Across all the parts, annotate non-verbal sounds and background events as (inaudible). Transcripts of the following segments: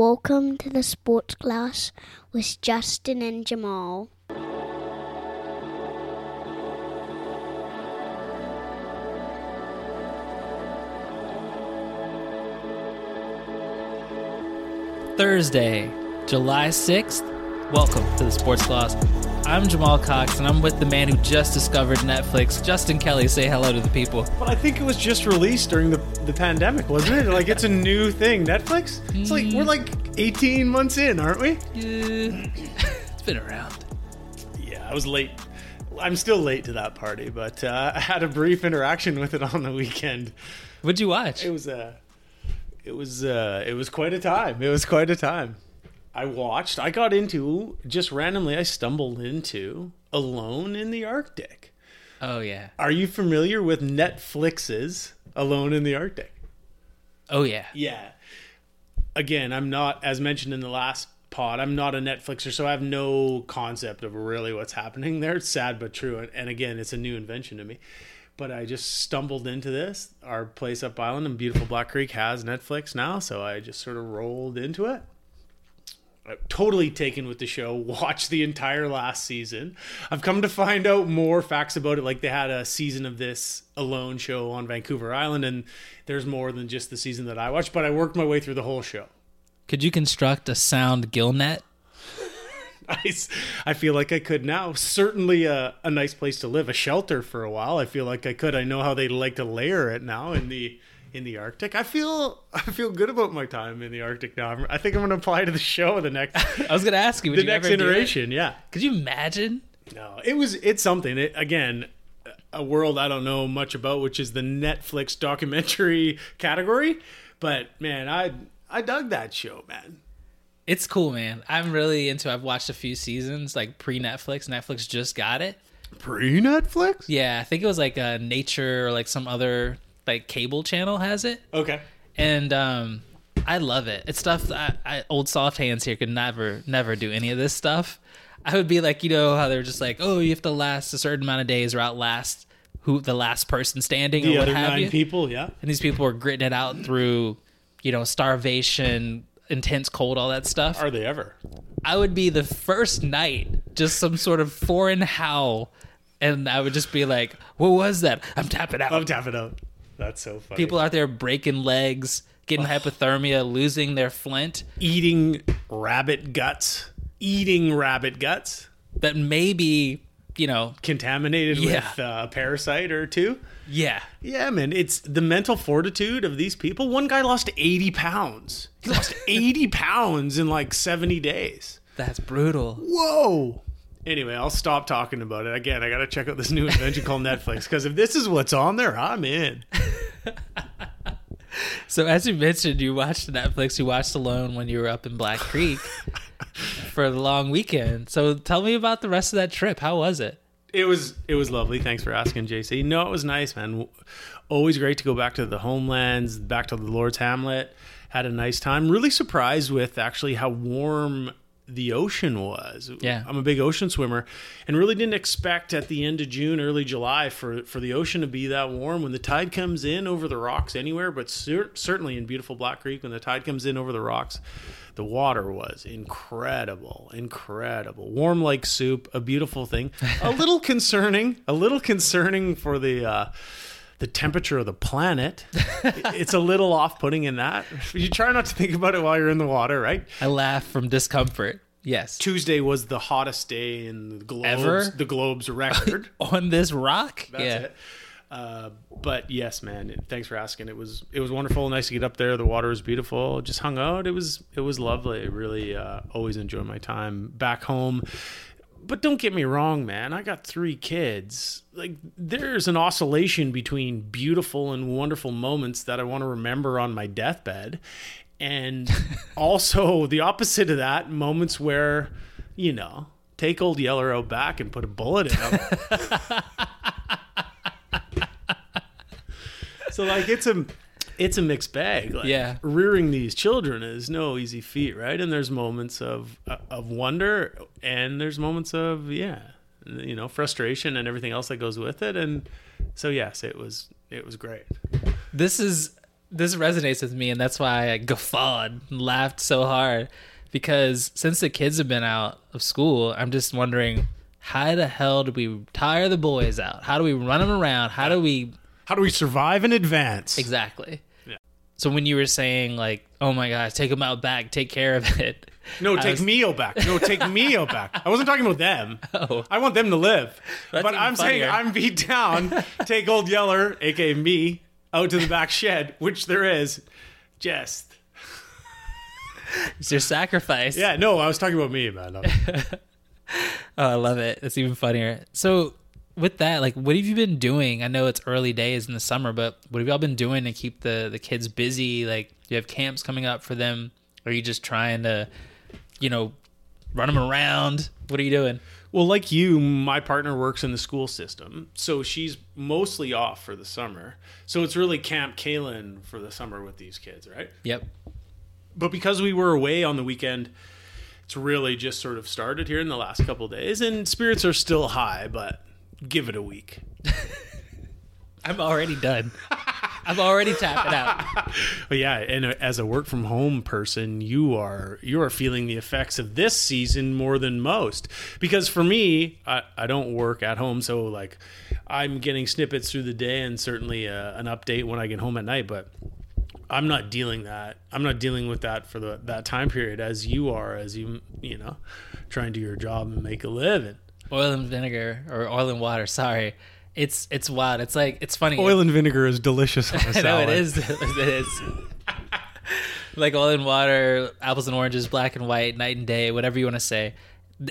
Welcome to the Sports Gloss with Justin and Jamaal. Thursday, July 6th. Welcome to the Sports Gloss. I'm Jamaal Cox, and I'm with the man who just discovered Netflix, Justin Kelly. Say hello to the people. But I think it was just released during the, the pandemic, wasn't it? Like it's a (laughs) new thing. Netflix? It's like we're like 18 months in, aren't we? Yeah, it's been around. Yeah, I was late. I'm still late to that party, but uh, I had a brief interaction with it on the weekend. What'd you watch? It was uh, it was uh, it was quite a time. It was quite a time. I watched. I got into just randomly. I stumbled into Alone in the Arctic. Oh yeah. Are you familiar with Netflix's Alone in the Arctic? Oh yeah. Yeah. Again, I'm not, as mentioned in the last pod, I'm not a Netflixer, so I have no concept of really what's happening there. It's sad but true. And, and again, it's a new invention to me. But I just stumbled into this. Our place up island in beautiful Black Creek has Netflix now, so I just sort of rolled into it. Totally taken with the show. (laughs) Watched the entire last season. I've come to find out more facts about it. Like they had a season of this alone show on Vancouver Island, and there's more than just the season that I watched. But I worked my way through the whole show. Could you construct a sound gill net? (laughs) i feel like I could now. Certainly a, a nice place to live, a shelter for a while. I feel like I could. I know how they like to layer it now in the in the Arctic. I feel (laughs) I feel good about my time in the Arctic now. I'm- I think I'm going to apply to the show the next (laughs) I was gonna ask you. Would the you next ever do it? iteration. Yeah. Could you imagine? No, it was it's something. It, again, a world I don't know much about, which is the Netflix documentary (laughs) category. But man, I I dug that show, man. It's cool, man. I'm really into. I've watched a few seasons, like pre Netflix. Netflix just got it. Pre Netflix. Yeah, I think it was like a Nature or like some other like cable channel has it, Okay. and um, I love it. It's stuff that I, I, old soft hands here could never, never do any of this stuff. I would be like, you know, how they're just like, oh, you have to last a certain amount of days or outlast who the last person standing The or what other have nine you. people, yeah. And these people were gritting it out through, you know, starvation, intense cold, all that stuff. Are they ever? I would be the first night, just some sort of foreign howl, and I would just be like, "What was that? I'm tapping out." I'm tapping out. That's so funny. People out there breaking legs, getting hypothermia, losing their flint. eating rabbit guts, eating rabbit guts, That maybe, you know, contaminated Yeah. with uh, a parasite or two. yeah, Yeah, man, it's the mental fortitude of these people. One guy lost 80 pounds. He lost (laughs) 80 pounds in like 70 days. that's brutal. Whoa. Anyway, I'll stop talking about it. Again, I got to check out this new invention called Netflix because if this is what's on there, I'm in. (laughs) So, as you mentioned, you watched Netflix. You watched Alone when you were up in Black Creek (laughs) for the long weekend. So, tell me about the rest of that trip. How was it? It was it was lovely. Thanks for asking, JC. No, it was nice, man. Always great to go back to the homelands, back to the Lord's Hamlet. Had a nice time. Really surprised with actually how warm the ocean was. Yeah. I'm a big ocean swimmer and really didn't expect at the end of June, early July for for the ocean to be that warm when the tide comes in over the rocks anywhere, but cer- certainly in beautiful Black Creek when the tide comes in over the rocks. The water was incredible, incredible. Warm like soup, a beautiful thing. A little (laughs) concerning, a little concerning for the uh, the temperature of the planet. it's a little off-putting in that. You try not to think about it while you're in the water, right? I laugh from discomfort. Yes. Tuesday was the hottest day in the globes, Ever? the globes record. (laughs) On this rock? That's yeah. it. Uh, but yes, man. Thanks for asking. It was it was wonderful. Nice to get up there. The water was beautiful. Just hung out. It was it was lovely. Really, uh, always enjoy my time back home. But don't get me wrong, man. I got three kids. Like there's an oscillation between beautiful and wonderful moments that I want to remember on my deathbed, and (laughs) also the opposite of that, moments where, you know, take old Yeller out back and put a bullet in him. (laughs) so like it's a it's a mixed bag. Like, Yeah. rearing these children is no easy feat, right? And there's moments of uh, of wonder, and there's moments of yeah, you know, frustration and everything else that goes with it. And so yes, it was it was great. This is this resonates with me, and that's why I guffawed and laughed so hard because since the kids have been out of school, I'm just wondering how the hell do we tire the boys out? How do we run them around? How do we How do we survive in advance? exactly? So when you were saying like, "Oh my gosh, take them out back, take care of it," (laughs) No, I take was- Mio back. No, take Mio back. I wasn't talking about them. (laughs) Oh. I want them to live. That's but I'm saying. I'm beat down. (laughs) take old Yeller, aka me, out to the back shed, which there is. Just it's your sacrifice. yeah, no, I was talking about me, man. Oh, I love it. It's even funnier. So, with that, like, what have you been doing? I know it's early days in the summer, but what have y'all been doing to keep the the kids busy? Like, you have camps coming up for them? Or are you just trying to, you know, run them around? What are you doing? Well, like you, my partner works in the school system, so she's mostly off for the summer. So it's really Camp Kalen for the summer with these kids, right? Yep. But because we were away on the weekend, it's really just sort of started here in the last couple of days, and spirits are still high, but give it a week. (laughs) I'm already done. I'm already tapping out. (laughs) Yeah, and as a work from home person, you are you are feeling the effects of this season more than most. Because for me, I, I don't work at home, so like I'm getting snippets through the day and certainly uh, an update when I get home at night. But I'm not dealing that. I'm not dealing with that for the that time period as you are, as you you know, trying to do your job and make a living. Oil and vinegar or oil and water. Sorry. It's it's wild. It's like it's funny. Oil and vinegar is delicious. On a (laughs) I know salad. (laughs) it is. it is. (laughs) like oil and water, apples and oranges, black and white, night and day, whatever you want to say.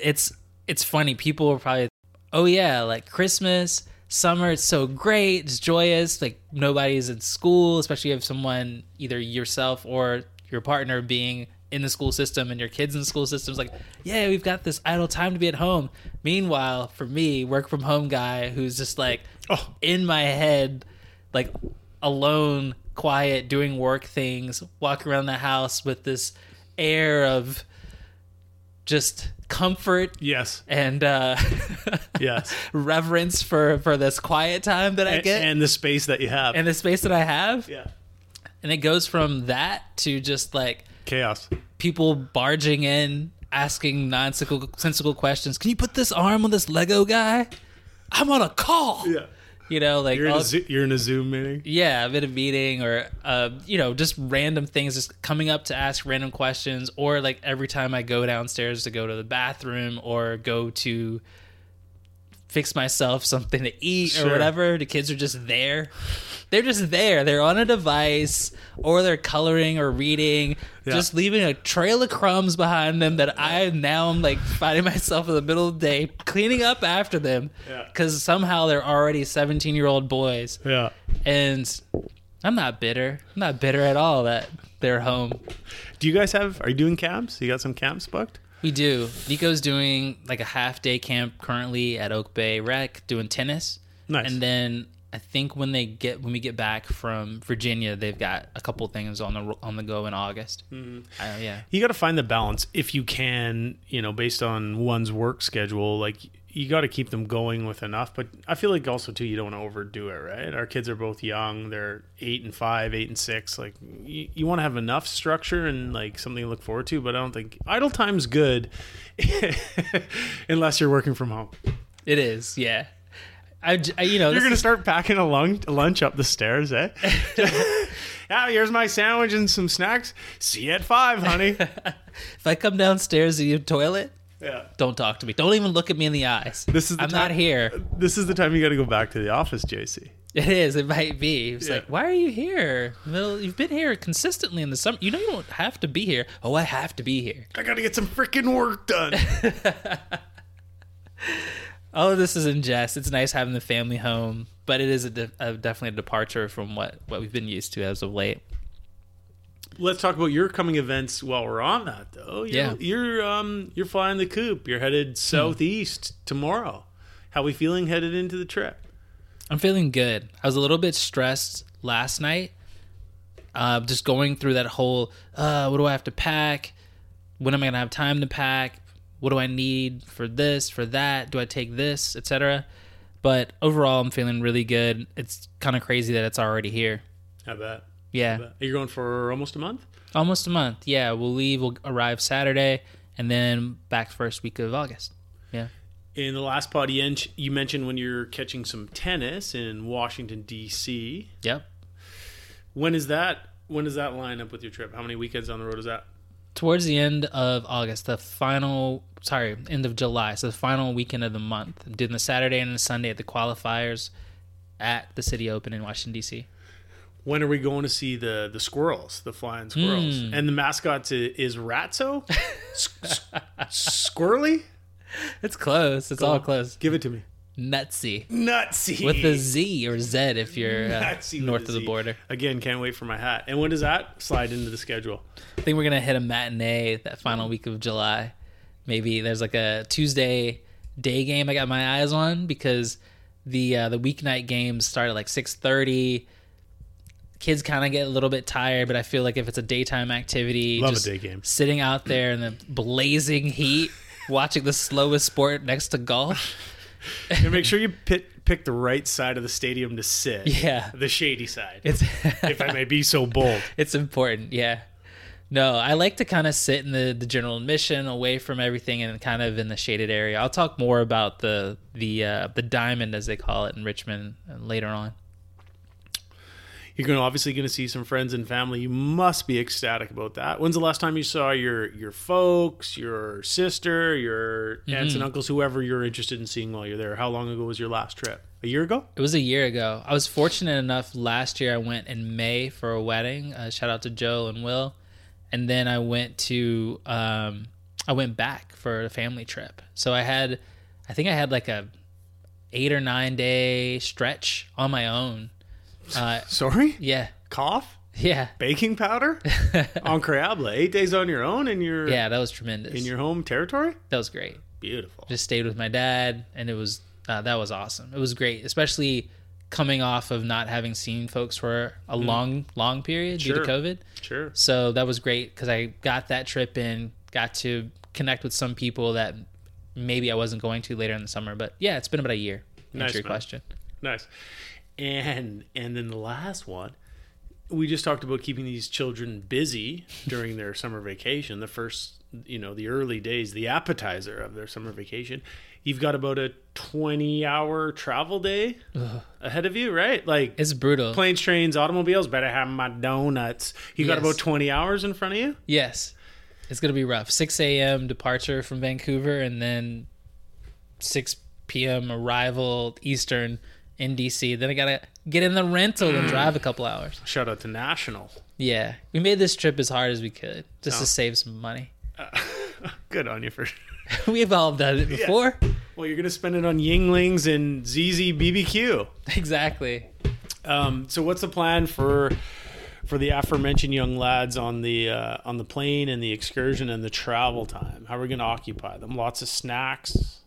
It's it's funny. People are probably, oh yeah, like Christmas, summer. It's so great. It's joyous. Like nobody's in school, especially if someone either yourself or your partner being in the school system and your kids in the school system is like yeah we've got this idle time to be at home meanwhile for me work from home guy who's just like Oh. in my head like alone quiet doing work things walk around the house with this air of just comfort Yes. and uh (laughs) Yes. reverence for for this quiet time that I and, get and, and the space that you have. And the space that I have yeah. and it goes from that to just like Chaos. people barging in asking nonsensical questions can you put this arm on this lego guy i'm on a call Yeah. you know like You're in, a, Zo- you're in a Zoom meeting. yeah, a bit of meeting or uh, you know, just random things, just coming up to ask random questions, or like every time I go downstairs to go to the bathroom or go to fix myself something to eat Sure. or whatever, the kids are just there. They're just there. They're on a device or they're coloring or reading, Yeah. just leaving a trail of crumbs behind them that I now am like finding (laughs) myself in the middle of the day cleaning up after them Yeah. because somehow they're already 17 year old boys Yeah. and I'm not bitter. I'm not bitter at all that they're home. Do you guys have? Are you doing camps? You got some camps booked? We do. Nico's doing like a half day camp currently at Oak Bay Rec doing tennis. Nice. And then I think when they get when we get back from Virginia, they've got a couple things on the on the go in August. Mm-hmm. yeah. You got to find the balance if you can. You know, based on one's work schedule, like you got to keep them going with enough. But I feel like also too, you don't want to overdo it, right? Our kids are both young; they're eight and five, eight and six. Like you, you want to have enough structure and like something to look forward to. But I don't think idle time's good (laughs) unless you're working from home. It is. Yeah. I, I- you know You're gonna is- start packing a lunch, lunch up the stairs, eh? (laughs) yeah, here's my sandwich and some snacks. See you at five, honey. (laughs) if I come downstairs to your toilet, yeah. don't talk to me. Don't even look at me in the eyes. This is the I'm not here. This is the time you got to go back to the office, JC. It is. It might be. It's Yeah. like, why are you here? Well, you've been here consistently in the summer. You know, you don't have to be here. Oh, I have to be here. I got to get some freaking work done. All (laughs) of oh, this is in jest. It's nice having the family home, but it is a, de- a definitely a departure from what what we've been used to as of late. Let's talk about your coming events while we're on that, though. You're, Yeah. you're um you're flying the coop. You're headed southeast tomorrow. How are we feeling headed into the trip? I'm feeling good. I was a little bit stressed last night. Uh, just going through that whole, uh, what do I have to pack? When am I gonna have time to pack? What do I need for this, for that? Do I take this, etc. But overall, I'm feeling really good. It's kind of crazy that it's already here. I bet. Yeah, You're going for almost a month. almost a month. Yeah, we'll leave. We'll arrive Saturday, and then back first week of August. Yeah. In the last pod, you, you mentioned when you're catching some tennis in Washington D.C. Yep. When is that? When does that line up with your trip? How many weekends on the road is that? Towards the end of August, the final, sorry, end of July, so the final weekend of the month. I'm doing the Saturday and the Sunday at the qualifiers at the Citi Open in Washington D.C. When are we going to see the the squirrels, the flying squirrels? Hmm. And the mascot is, is Ratso, S- s- Squirrely. It's close. It's all close. Give it to me. Nutzy Nutzy with the Z or Z if you're uh, north of the border. Again, can't wait for my hat. And when does that slide into the schedule? I think we're gonna hit a matinee that final week of July. Maybe there's like a Tuesday day game I got my eyes on because the uh, the weeknight games start at like six thirty. Kids kind of get a little bit tired, but I feel like if it's a daytime activity, Love a just day game. sitting out there in the blazing heat, watching the slowest sport next to golf. And make sure you pick, pick the right side of the stadium to sit. Yeah. The shady side. It's if I may be so bold. (laughs) It's important, yeah. No, I like to kind of sit in the, the general admission, away from everything, and kind of in the shaded area. I'll talk more about the the uh, the diamond, as they call it in Richmond, uh, later on. You're going obviously going to see some friends and family. You must be ecstatic about that. When's the last time you saw your your folks, your sister, your aunts and uncles, whoever you're interested in seeing while you're there? How long ago was your last trip? A year ago? It was a year ago. I was fortunate enough last year. I went in May for a wedding. Uh, shout out to Joe and Will, and then I went to um, I went back for a family trip. So I had, I think I had like a eight or nine day stretch on my own. Uh, Sorry? yeah, Cough? yeah, Baking powder? (laughs) on Increable. Eight days on your own in your yeah. That was tremendous. in your home territory? that was great. Beautiful. Just stayed with my dad, and it was uh, that was awesome. It was great, especially coming off of not having seen folks for a long, long period due Sure. to COVID. Sure. So that was great because I got that trip in, got to connect with some people that maybe I wasn't going to later in the summer. But yeah, it's been about a year. To Nice, answer your man. question. Nice. And and then the last one, we just talked about keeping these children busy during their summer vacation. The first, you know, the early days, the appetizer of their summer vacation. You've got about a twenty-hour travel day ahead of you, right? Like It's brutal. planes, trains, automobiles. Better have my donuts. You got Yes. about twenty hours in front of you. Yes. It's going to be rough. 6 a.m. departure from Vancouver and then 6 p.m. arrival Eastern in DC. Then I got to get in the rental and drive a couple hours. Shout out to National. Yeah. We made this trip as hard as we could just to Oh. save some money. (laughs) Good on you for. (laughs) (laughs) We've all done it before. Well, you're gonna spend it on Yinglings and ZZ BBQ. Exactly. Um, so what's the plan for for the aforementioned young lads on the uh, on the plane and the excursion and the travel time? How are we to occupy them? Lots of snacks.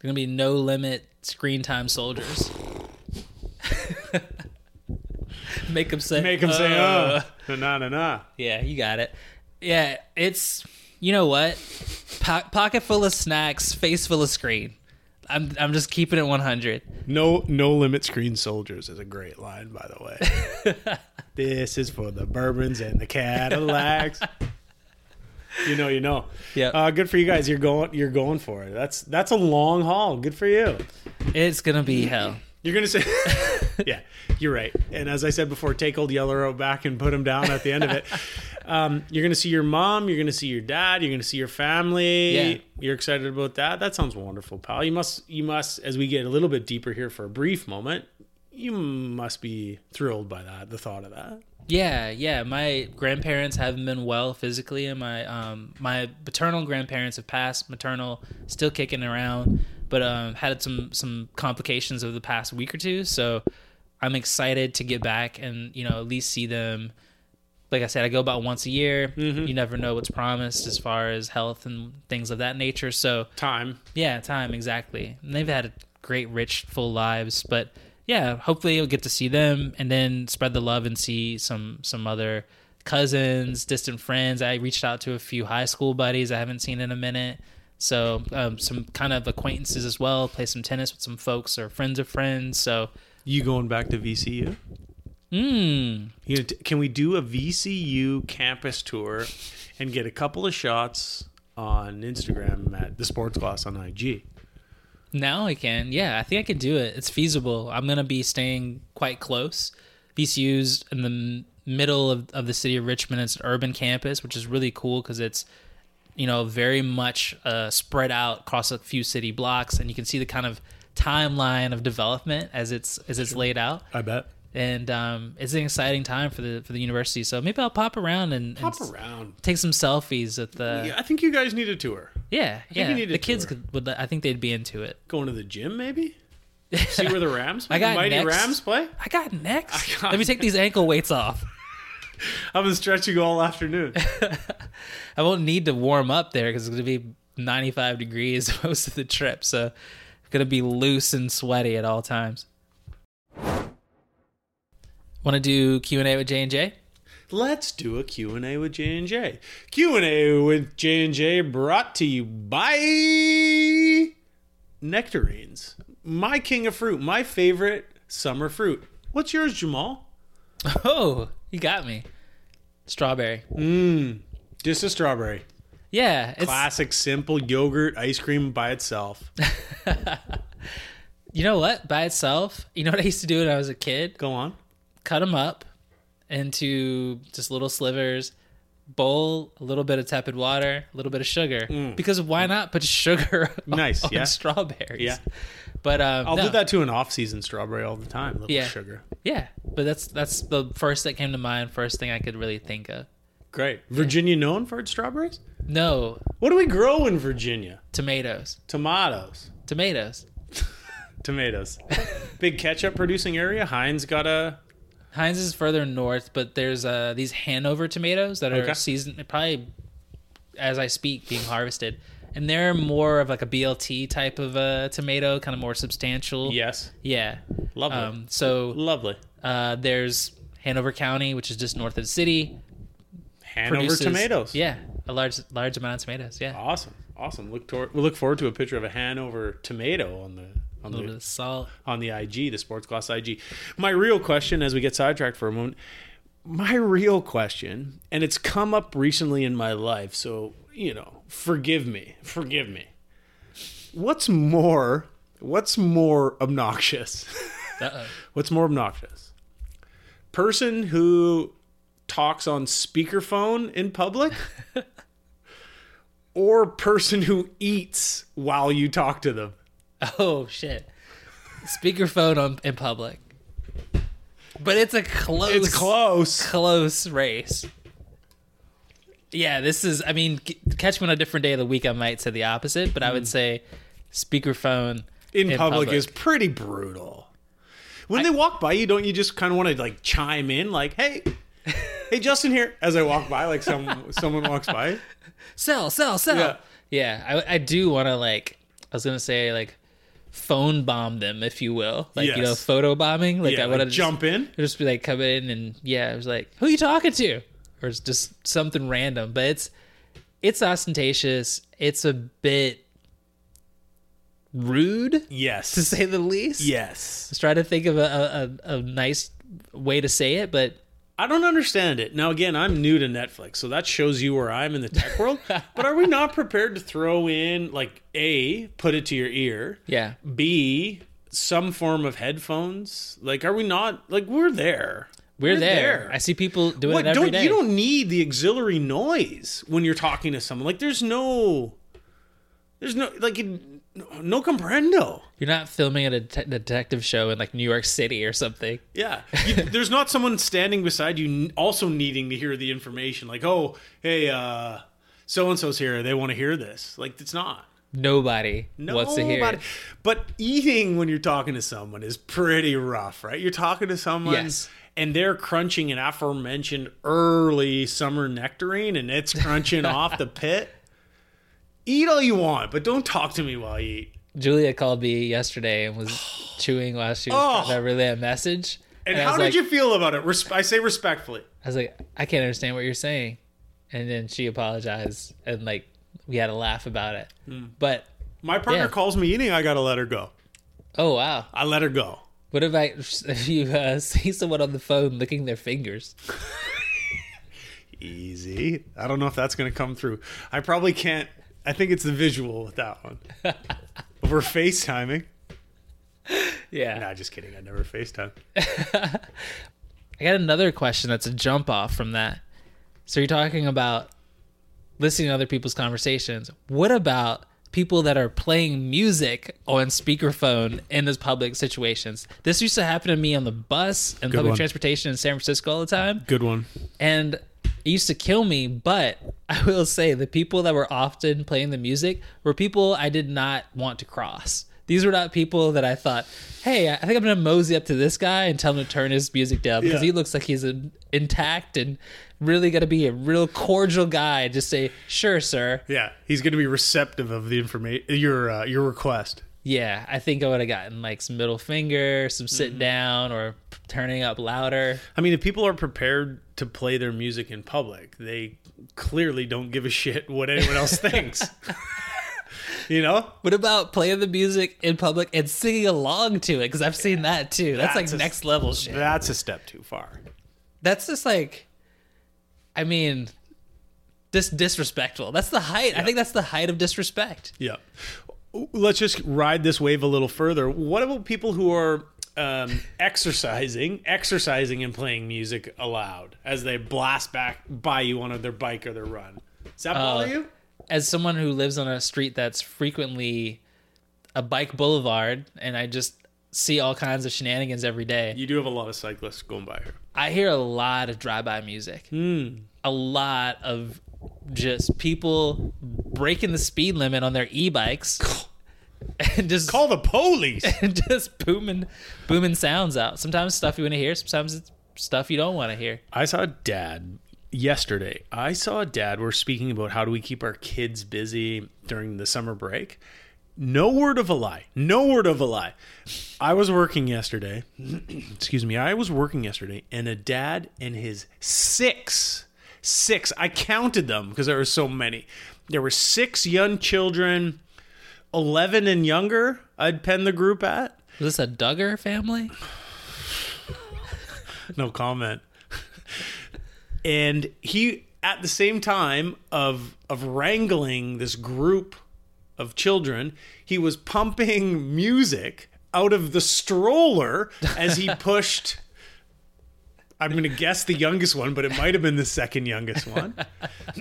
To be no limit screen time soldiers. (laughs) Make them say, Make them say, "Uh." "Oh, na na na." Yeah, you got it. Yeah, it's you know what, po- pocket full of snacks, face full of screen. I'm I'm just keeping it 100. No, no limit screen soldiers is a great line, by the way. (laughs) this is for the bourbons and the Cadillacs. (laughs) you know, you know. Yep. Uh, good for you guys. You're going. You're going for it. That's that's a long haul. Good for you. It's gonna be hell. You're gonna say, (laughs) yeah, you're right. And as I said before, take old Yeller Rope back and put him down at the end of it. (laughs) Um, you're gonna see your mom. You're gonna see your dad. You're gonna see your family. Yeah. You're excited about that. That sounds wonderful, pal. You must. You must. As we get a little bit deeper here for a brief moment, you must be thrilled by that. The thought of that. Yeah, yeah. My grandparents haven't been well physically, and my um my paternal grandparents have passed. Maternal still kicking around, but um had some some complications over the past week or two. So I'm excited to get back and you know at least see them. Like I said, I go about once a year. You never know what's promised as far as health and things of that nature. So Time. yeah, time exactly. And they've had great, rich, full lives, but yeah, hopefully you'll get to see them and then spread the love and see some some other cousins, distant friends. I reached out to a few high school buddies I haven't seen in a minute. So um, some kind of acquaintances as well. Play some tennis with some folks or friends of friends. So You going back to VCU? Mmm. You know, t- can we do a VCU campus tour and get a couple of shots on Instagram at the Sports Gloss on IG? Now I can. Yeah, I think I can do it. It's feasible. I'm gonna be staying quite close. VCU's in the m- middle of, of the city of Richmond. It's an urban campus, which is really cool because it's you know very much uh, spread out across a few city blocks, and you can see the kind of timeline of development as it's as it's laid out. I bet. And um, it's an exciting time for the for the university. So maybe I'll pop around and, and Hop s- around. take some selfies at the Yeah, I think you guys need a tour. yeah yeah. you need a the kids tour. would I think they'd be into it. Going to the gym, maybe. (laughs) See where the Rams, I got the mighty next. Rams play. I got next. I got Let me take these ankle weights off. (laughs) I've been stretching all afternoon. (laughs) I won't need to warm up there because it's going to be 95 degrees (laughs) most of the trip. So it's going to be loose and sweaty at all times. Want to do Q&A with J&J? Let's do a Q&A with J&J. Q&A with J&J brought to you by Nectarines. My king of fruit, my favorite summer fruit. What's yours, Jamaal? Oh, you got me. Strawberry. Mmm, just a strawberry. Yeah, it's Classic, simple yogurt ice cream by itself. (laughs) you know what? By itself, you know what I used to do when I was a kid? Go on. Cut them up into just little slivers. Bowl a little bit of tepid water, a little bit of sugar. Because why not put (laughs) sugar Mm. Nice, on yeah. strawberries? Yeah. But um, I'll no. do that to an off-season strawberry all the time. Little Yeah. sugar. Yeah, but that's that's the first that came to mind. First thing I could really think of. Great. Virginia known for its strawberries? No What do we grow in Virginia? tomatoes. Tomatoes. Tomatoes. (laughs) Tomatoes. Big ketchup producing area. Heinz got a Heinz is further north, but there's uh, these Hanover tomatoes that are Okay. seasoned, probably as I speak, being harvested, and they're more of like a BLT type of a tomato, kind of more substantial. yes. Yeah. Lovely. Um, so Lovely. uh, there's Hanover County, which is just north of the city. Hanover produces- tomatoes. Yeah, a large large amount of tomatoes. Yeah, Awesome. Awesome. Look toward, we look forward to a picture of a Hanover tomato on the on a little bit the salt. on the IG, the Sports Gloss IG. My real question, as we get sidetracked for a moment, my real question, and it's come up recently in my life, so you know, forgive me, forgive me. What's more? What's more obnoxious? (laughs) What's more obnoxious? Person who talks on speakerphone in public (laughs) or person who eats while you talk to them? Oh shit! Speakerphone on in public, but it's a close. It's close. close race. Yeah, this is. I mean, catch me on a different day of the week. I might say the opposite, but I would mm. say speakerphone In, public, is pretty brutal. When they walk by you, don't you just kind of want to like chime in, like, "Hey, hey, Justin here," as I walk by, like some (laughs) someone walks by. sell, sell, sell. Yeah. Yeah, I, I do want to like. I was gonna say like phone bomb them, if you will, like you know, photo bombing. Like yeah, I want to like, jump in. just be like come in and yeah, it was like who are you talking to, or it's just something random. But it's it's ostentatious. It's a bit rude yes, to say the least. Yes. Let's try to think of a, a, a, a nice way to say it, but I don't understand it. Now, again, I'm new to Netflix, so that shows you where I'm in the tech world. (laughs) but are we not prepared to throw in, like, A, put it to your ear, yeah, B, some form of headphones? Like, are we not, like, we're there. We're, there. I see people doing What, it every don't, day. you don't need the auxiliary noise when you're talking to someone. Like, there's no, there's no, like, no comprendo. You're not filming a det- detective show in like New York City or something. Yeah. You, (laughs) there's not someone standing beside you also needing to hear the information. Like, oh, hey, uh, so and so's here. They want to hear this. Like, it's not. Nobody, wants to hear. Nobody- It. But eating when you're talking to someone is pretty rough, right? You're talking to someone. Yes. And they're crunching an aforementioned early summer nectarine and it's crunching (laughs) off the pit. Eat all you want, but don't talk to me while you eat. Julia called me yesterday and was (sighs) chewing while she was Oh. trying to relay a message. And, I how did like, you feel about it? Res- I say respectfully. I was like, I can't understand what you're saying. And then she apologized and like we had a laugh about it. Hmm. But My partner Yeah. calls me eating, I gotta let her go. oh wow. I let her go. What if I (laughs) if you uh, (laughs) see someone on the phone licking their fingers? Easy. I don't know if that's going to come through. I probably can't. I think it's the visual with that one. (laughs) But we're FaceTiming. Yeah. Nah, just kidding. I never FaceTime. I got another question that's a jump off from that. So you're talking about listening to other people's conversations. What about people that are playing music on speakerphone in those public situations? This used to happen to me on the bus and Good public one. transportation in San Francisco all the time. Good one. and it used to kill me but (laughs) i will say the people that were often playing the music were people i did not want to cross these were not people that i thought hey i think i'm gonna mosey up to this guy and tell him to turn his music down because Yeah. he looks like he's intact and really gonna be a real cordial guy just say sure sir Yeah, he's going to be receptive of the information, your uh, your request. yeah i think i would have gotten like some middle finger some sit Mm-hmm. down or turning up louder I mean, if people are prepared to play their music in public, they clearly don't give a shit what anyone else (laughs) thinks. you know? What about playing the music in public and singing along to it? Because I've seen that too. That's, That's like a- next level shit. That's a step too far. That's just like, I mean, dis- disrespectful. That's the height. I think that's the height of disrespect. Yeah. Let's just ride this wave a little further. What about people who are um, exercising, exercising and playing music aloud as they blast back by you on their bike or their run? Does that bother Uh, you? As someone who lives on a street that's frequently a bike boulevard, and I just see all kinds of shenanigans every day, You do have a lot of cyclists going by here. I hear a lot of drive-by music. A lot of just people breaking the speed limit on their e-bikes (laughs) and just Call the police. (laughs) and just booming booming sounds out. Sometimes stuff you want to hear, sometimes it's stuff you don't want to hear. I saw a dad yesterday. I saw a dad. We're speaking about how do we keep our kids busy during the summer break. No word of a lie. No word of a lie. I was working yesterday. (clears throat) excuse me. I was working yesterday, and a dad and his six, six. I counted them because there were so many. There were six young children, eleven and younger. I'd pen the group at. Was this a Duggar family? no comment. and he at the same time of of wrangling this group of children, he was pumping music out of the stroller as he (laughs) pushed I'm going to guess the youngest one, but it might have been the second youngest one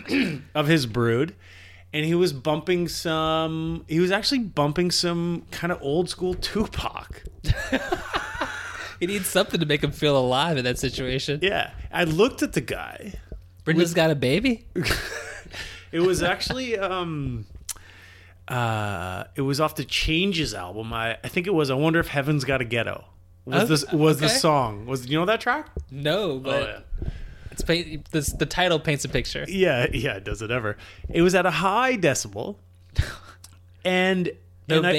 (clears throat) of his brood. And he was bumping some, he was actually bumping some kind of old school Tupac. (laughs) He needs something to make him feel alive in that situation. Yeah. I looked at the guy Brenda's got a baby. (laughs) It was actually um uh it was off the Changes album. I, I think it was I wonder if Heaven's Got a Ghetto. Was Oh, this was the song. Was you know that track? No, but Oh, it's paint, this, the title paints a picture. yeah. Yeah, yeah, does it ever. It was at a high decibel. (laughs) And No and I-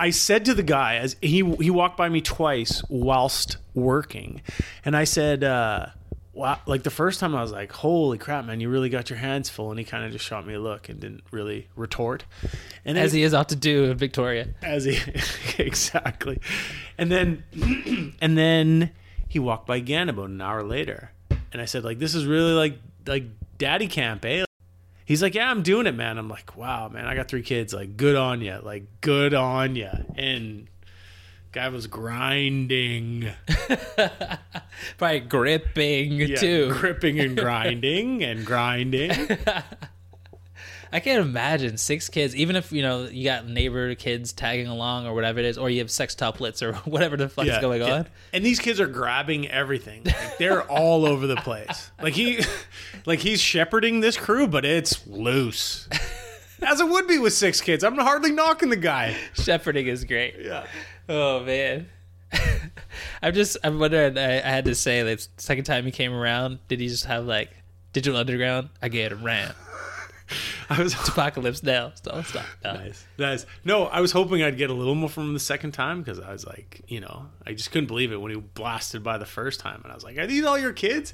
I said to the guy as he he walked by me twice whilst working, and I said, uh, "Wow!" Like the first time, I was like, "Holy crap, man! You really got your hands full." And he kind of just shot me a look and didn't really retort. And then As he is off to do in Victoria. as he (laughs) exactly, and then (clears throat) and then he walked by again about an hour later, and I said, "Like this is really like like daddy camp, eh?" He's like, "Yeah, I'm doing it, man." I'm like, "Wow, man, I got three kids. Like, good on you. Like, good on you." And guy was grinding, (laughs) Probably gripping yeah, too. gripping and (laughs) grinding and grinding. I can't imagine six kids, even if you know you got neighbor kids tagging along or whatever it is, or you have sextuplets or (laughs) whatever the fuck is going yeah. on. And these kids are grabbing everything. Like, they're all over the place. Like he, like he's shepherding this crew, but it's loose, as it would be with six kids. I'm hardly knocking the guy. Shepherding is great. Yeah. Oh man. (laughs) I'm just I'm wondering I, I had to say like the second time he came around, did he just have like Digital Underground? I get around. (laughs) I was Apocalypse now. Stop stop. Nice, nice. No, I was hoping I'd get a little more from him the second time because I was like, you know, I just couldn't believe it when he blasted by the first time, and I was like, are these all your kids?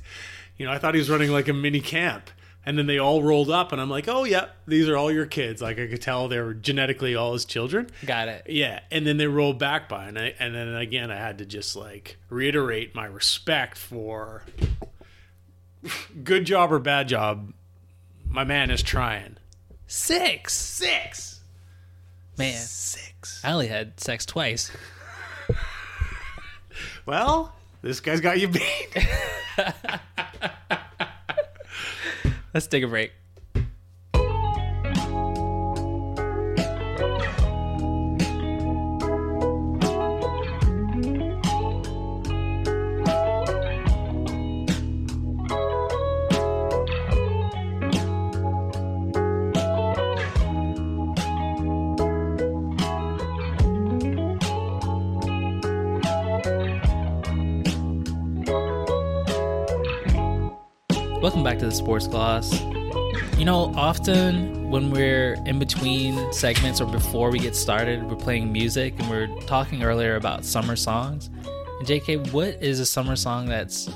You know, I thought he was running like a mini camp. And then they all rolled up, and I'm like, oh, yeah, these are all your kids. Like, I could tell they were genetically all his children. Got it. Yeah. And then they rolled back by, and, I, and then again, I had to just like reiterate my respect for good job or bad job. My man is trying. Six. Six. Man, Six. I only had sex twice. (laughs) Well, this guy's got you beat. (laughs) Let's take a break. Welcome back to the Sports Gloss. You know, often when we're in between segments or before we get started, we're playing music and we're talking earlier about summer songs. And JK, what is a summer song that's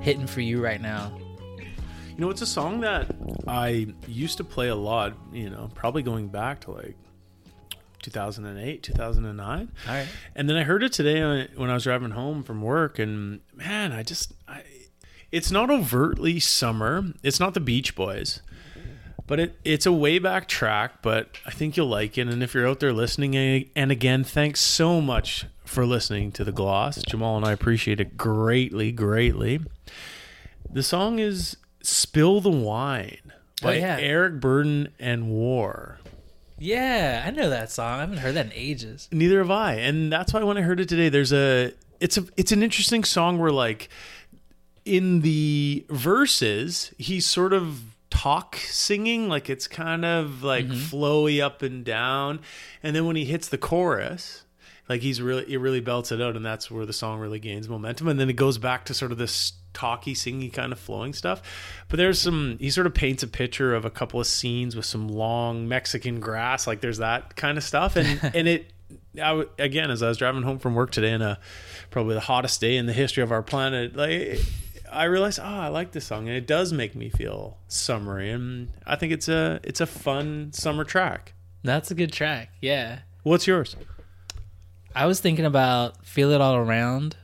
hitting for you right now? You know, it's a song that I used to play a lot, you know, probably going back to like 2008, 2009. All right. And then I heard it today when I was driving home from work, and man, I just, it's not overtly summer. It's not the Beach Boys, but it, it's a way back track. But I think you'll like it. And if you're out there listening, and again, thanks so much for listening to the Gloss. Jamaal and I appreciate it greatly, greatly. The song is "Spill the Wine" oh, by Oh, yeah. Eric Burdon and War. Yeah, I know that song. I haven't heard that in ages. Neither have I, and that's why when I heard it today, there's a it's a it's an interesting song where like in the verses he's sort of talk singing like it's kind of like mm-hmm. flowy up and down. And then when he hits the chorus like he's really it really belts it out and that's where the song really gains momentum. And then it goes back to sort of this talky singy kind of flowing stuff. But there's some he sort of paints a picture of a couple of scenes with some long mexican grass. Like there's that kind of stuff. And (laughs) and it I, again as i was driving home from work today in a probably the hottest day in the history of our planet like i realized oh i like this song and it does make me feel summery and i think it's a it's a fun summer track That's a good track. Yeah. what's yours I was thinking about Feel It All Around,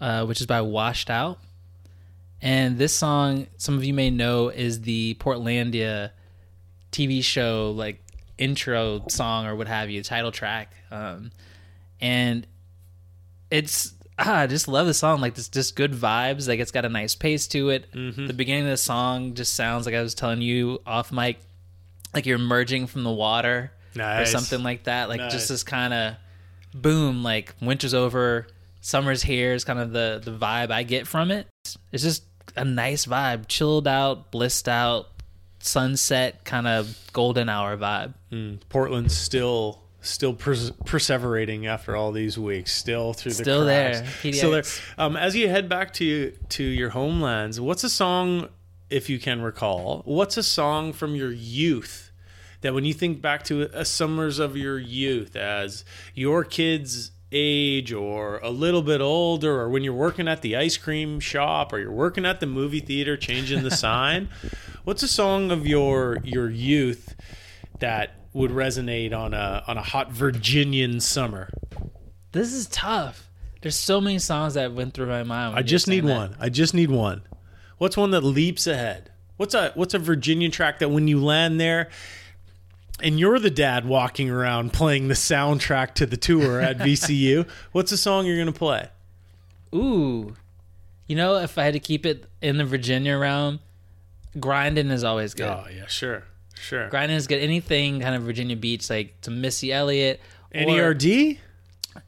uh, which is by Washed Out. And this song, some of you may know, is the Portlandia TV show, like intro song or what have you, title track. Um, and it's, ah, (clears throat) I just love the song. Like, it's just good vibes. Like, it's got a nice pace to it. The beginning of the song just sounds like I was telling you off mic, like you're emerging from the water Nice. or something like that. Like, Nice. just this kind of boom, like winter's over, summer's here is kind of the the vibe I get from it. It's just a nice vibe, chilled out, blissed out, sunset kind of golden hour vibe. Mm, Portland's still still pers- perseverating after all these weeks, still through the Still cracks. there. Still there. Um, as you head back to to your homelands, what's a song, if you can recall, what's a song from your youth that when you think back to a summers of your youth as your kids age or a little bit older or when you're working at the ice cream shop or you're working at the movie theater changing the (laughs) sign what's a song of your your youth that would resonate on a on a hot Virginian summer. This is tough. There's so many songs that went through my mind. I just need that. one. I just need one. What's one that leaps ahead? What's a what's a Virginian track that when you land there and you're the dad walking around playing the soundtrack to the tour at (laughs) VCU, what's a song you're going to play? Ooh. You know, if I had to keep it in the Virginia realm, grinding is always good. Oh, yeah, sure. Sure. Grinding is good. Anything kind of Virginia Beach, like to Missy Elliott. NERD?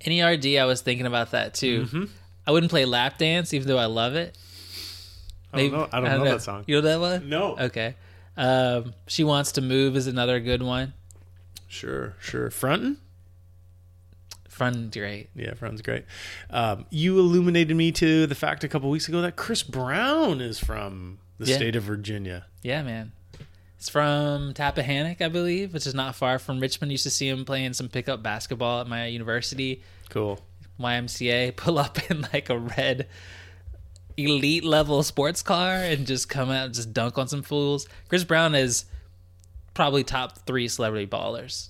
NERD, I was thinking about that too. Mm-hmm. I wouldn't play lap dance, even though I love it. I don't know, I don't know that song. You know that one? No. Okay. Um, she wants to move is another good one. Sure, sure. Frontin'? Fun, great. Yeah, Frontin's great. Um, you illuminated me to the fact a couple weeks ago that Chris Brown is from the Yeah. state of Virginia. Yeah, man. It's from Tappahannock, I believe, which is not far from Richmond. Used to see him playing some pickup basketball at my university. Cool. YMCA (laughs) pull up in like a red elite level sports car and just come out and just dunk on some fools. Chris Brown is probably top three celebrity ballers.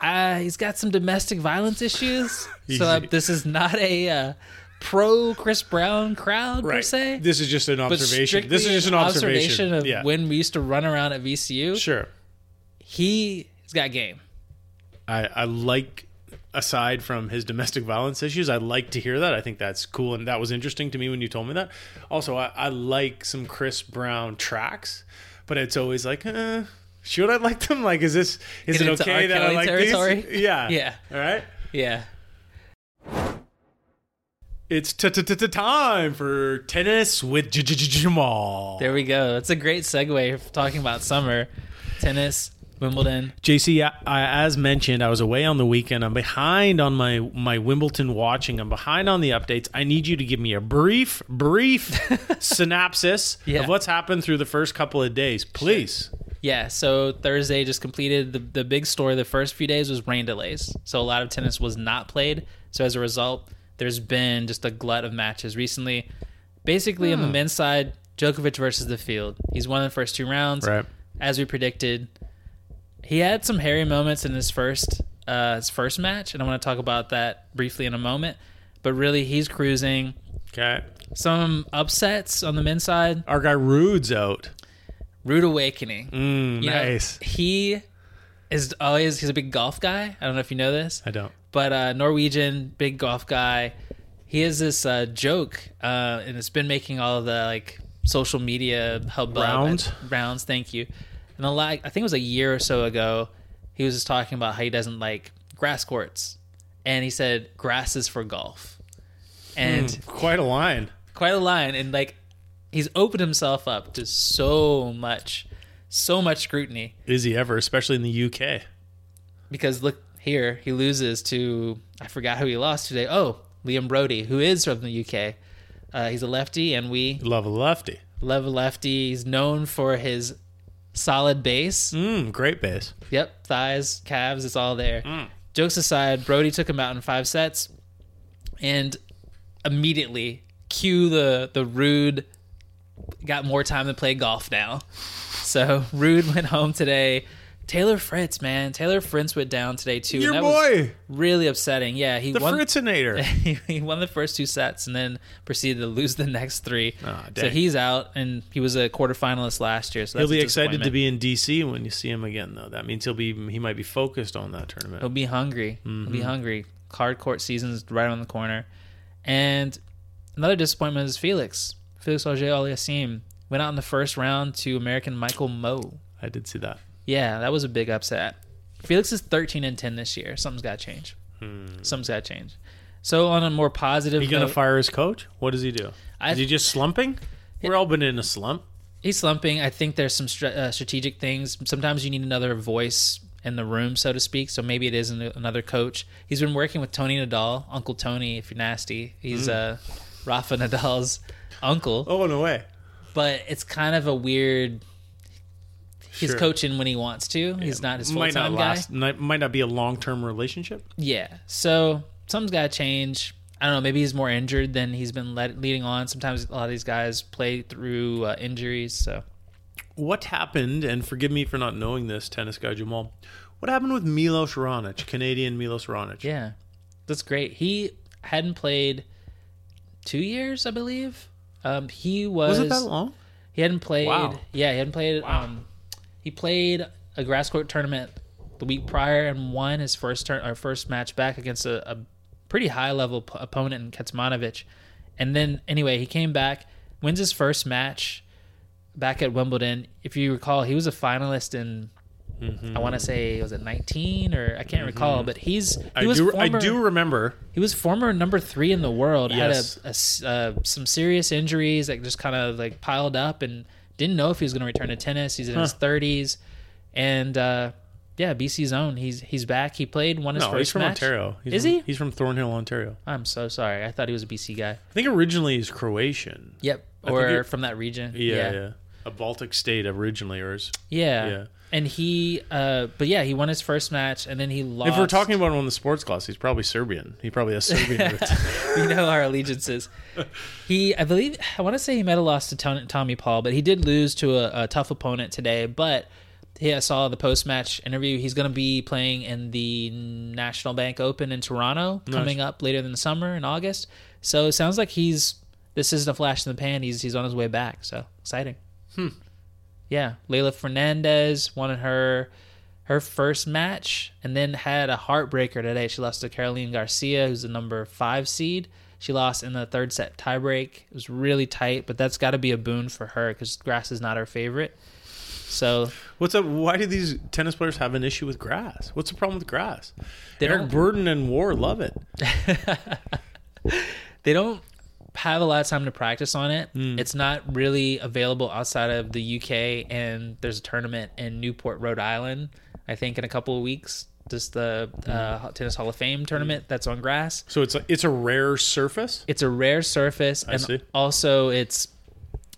Uh, he's got some domestic violence issues, (laughs) so uh, (laughs) this is not a uh, pro Chris Brown crowd right. per se. This is just an observation. This is just an observation. of yeah. when we used to run around at VCU. sure. He's got game. I, I like aside from his domestic violence issues i like to hear that i think that's cool and that was interesting to me when you told me that also i, I like some chris brown tracks but it's always like uh, should i like them like is this is Get it okay that i like territory? these yeah (laughs) Yeah. all right Yeah. It's time for tennis with Jamaal There we go. That's a great segue for talking about summer tennis, Wimbledon. JC, I, I, as mentioned, I was away on the weekend. I'm behind on my my Wimbledon watching. I'm behind on the updates. I need you to give me a brief, brief (laughs) synopsis Yeah. of what's happened through the first couple of days, please. Yeah, so Thursday just completed the the big story. The first few days was rain delays, so a lot of tennis was not played. So as a result, there's been just a glut of matches recently. Basically, on the men's side, Djokovic versus the field. He's won the first two rounds, Right. as we predicted. He had some hairy moments in his first uh, his first match, and I want to talk about that briefly in a moment. But really, he's cruising. Okay. Some upsets on the men's side. Our guy Ruud's out. Rude awakening. Mm, You know, nice. he is always he's a big golf guy. I don't know if you know this, I don't. But uh, Norwegian big golf guy. He has this uh, joke, uh, and it's been making all the like social media hubbub Rounds? Rounds, thank you. And a lot, I think it was a year or so ago, he was just talking about how he doesn't like grass courts, and he said grass is for golf, and Quite a line. quite a line and like he's opened himself up to so much so much scrutiny Is he ever, especially in the UK? because look here he loses to i forgot who he lost today oh liam broady who is from the uk uh, he's a lefty and we Love a lefty. love a lefty he's known for his solid base Mm, great base. yep thighs calves it's all there Mm. jokes aside brody took him out in five sets and immediately cue the the ruud got more time to play golf now so ruud (laughs) went home today taylor fritz man taylor fritz went down today too Your and that was boy, really upsetting yeah he the won Fritzinator. (laughs) he, won the first two sets and then proceeded to lose the next three Ah, so he's out and he was a quarterfinalist last year so He'll be excited to be in DC when you see him again, though. That means he'll be he might be focused on that tournament. He'll be hungry. He'll Mm-hmm. be hungry. Hard court season's right around the corner. And another disappointment is Felix. Felix Auger Aliassime went out in the first round to American Michael Mmoh. I did see that. Yeah, that was a big upset. Felix is 13 and 10 this year. Something's got to change. Something's got to change. So on a more positive He gonna note, fire his coach? What does he do? I- Is he just slumping? We're all been in a slump. he's slumping. I think there's some str- uh, strategic things. Sometimes you need another voice in the room, so to speak. So maybe it is an- another coach. He's been working with Tony Nadal, Uncle Tony, if you're nasty. He's uh, Rafa Nadal's uncle, Oh no way. but it's kind of a weird. He's Sure. coaching when he wants to. He's not his full time guy. last. Might, not be a long term relationship. Yeah. So something's got to change. I don't know. Maybe he's more injured than he's been led, leading on. Sometimes a lot of these guys play through uh, injuries. So What happened? And forgive me for not knowing this, tennis guy Jamaal. What happened with Milos Raonic, Canadian Milos Raonic? Yeah, that's great. He hadn't played two years, I believe. Um, he was. Was it that long? He hadn't played. Wow. Yeah, he hadn't played. Um, he played a grass court tournament the week prior and won his first turn or first match back against a, a pretty high level p- opponent in Kecmanovic. And then anyway, he came back, wins his first match back at Wimbledon. If you recall, he was a finalist in. I want to say was it 19 or I can't recall, but he's he I was do. former, I do remember. he was former number three in the world. Yes. Had a, a uh, some serious injuries that just kind of like piled up, and didn't know if he was going to return to tennis. He's in his thirties, and uh, yeah, BC's own. He's he's back. He played won his No, first he's from match. Ontario. He's Is from, he? He's from Thornhill, Ontario. I'm so sorry. I thought he was a BC guy. I think originally he's Croatian. Yep, or from that region. Yeah, yeah. yeah, A Baltic state originally, or is yeah. yeah. And he, uh, but yeah, he won his first match, and then he lost. If we're talking about him on the Sports Gloss, he's probably Serbian. He probably has Serbian (laughs) roots. (laughs) we know our allegiances. He, I believe, I want to say he might have lost to Tommy Paul, but he did lose to a, a tough opponent today. But he, I saw the post match interview. He's going to be playing in the National Bank Open in Toronto coming up later in the summer in August. So it sounds like he's this isn't a flash in the pan. He's he's on his way back. So exciting. Hmm. Yeah, Leylah Fernandez won her her first match and then had a heartbreaker today. She lost to Caroline Garcia, who's the number five seed. She lost in the third set tiebreak. It was really tight, but that's got to be a boon for her because grass is not her favorite. So What's up? Why do these tennis players have an issue with grass? What's the problem with grass? They Eric don't- Burdon and War love it. (laughs) they don't have a lot of time to practice on it. Hmm. It's not really available outside of the UK, and there's a tournament in Newport, Rhode Island. I think in a couple of weeks, just the uh, tennis Hall of Fame tournament that's on grass. So it's a, it's a rare surface. It's a rare surface, and see. also it's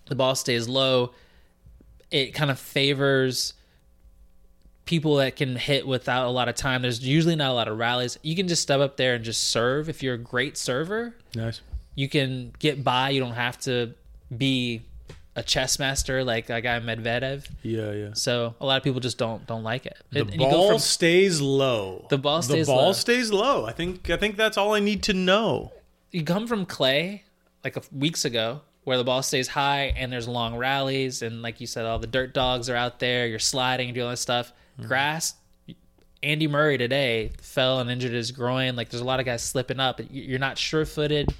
the ball stays low. It kind of favors people that can hit without a lot of time. There's usually not a lot of rallies. You can just step up there and just serve. If you're a great server, Nice. You can get by. You don't have to be a chess master like a guy Medvedev. Yeah, yeah. So a lot of people just don't don't like it. The And- and you go ball from- stays low. The ball stays the ball low. stays low. I think I think that's all I need to know. you come from clay like a, weeks ago where the ball stays high and there's long rallies and like you said all the dirt dogs are out there you're sliding and doing all this stuff mm-hmm. grass andy murray today fell and injured his groin like there's a lot of guys slipping up You- you're not sure-footed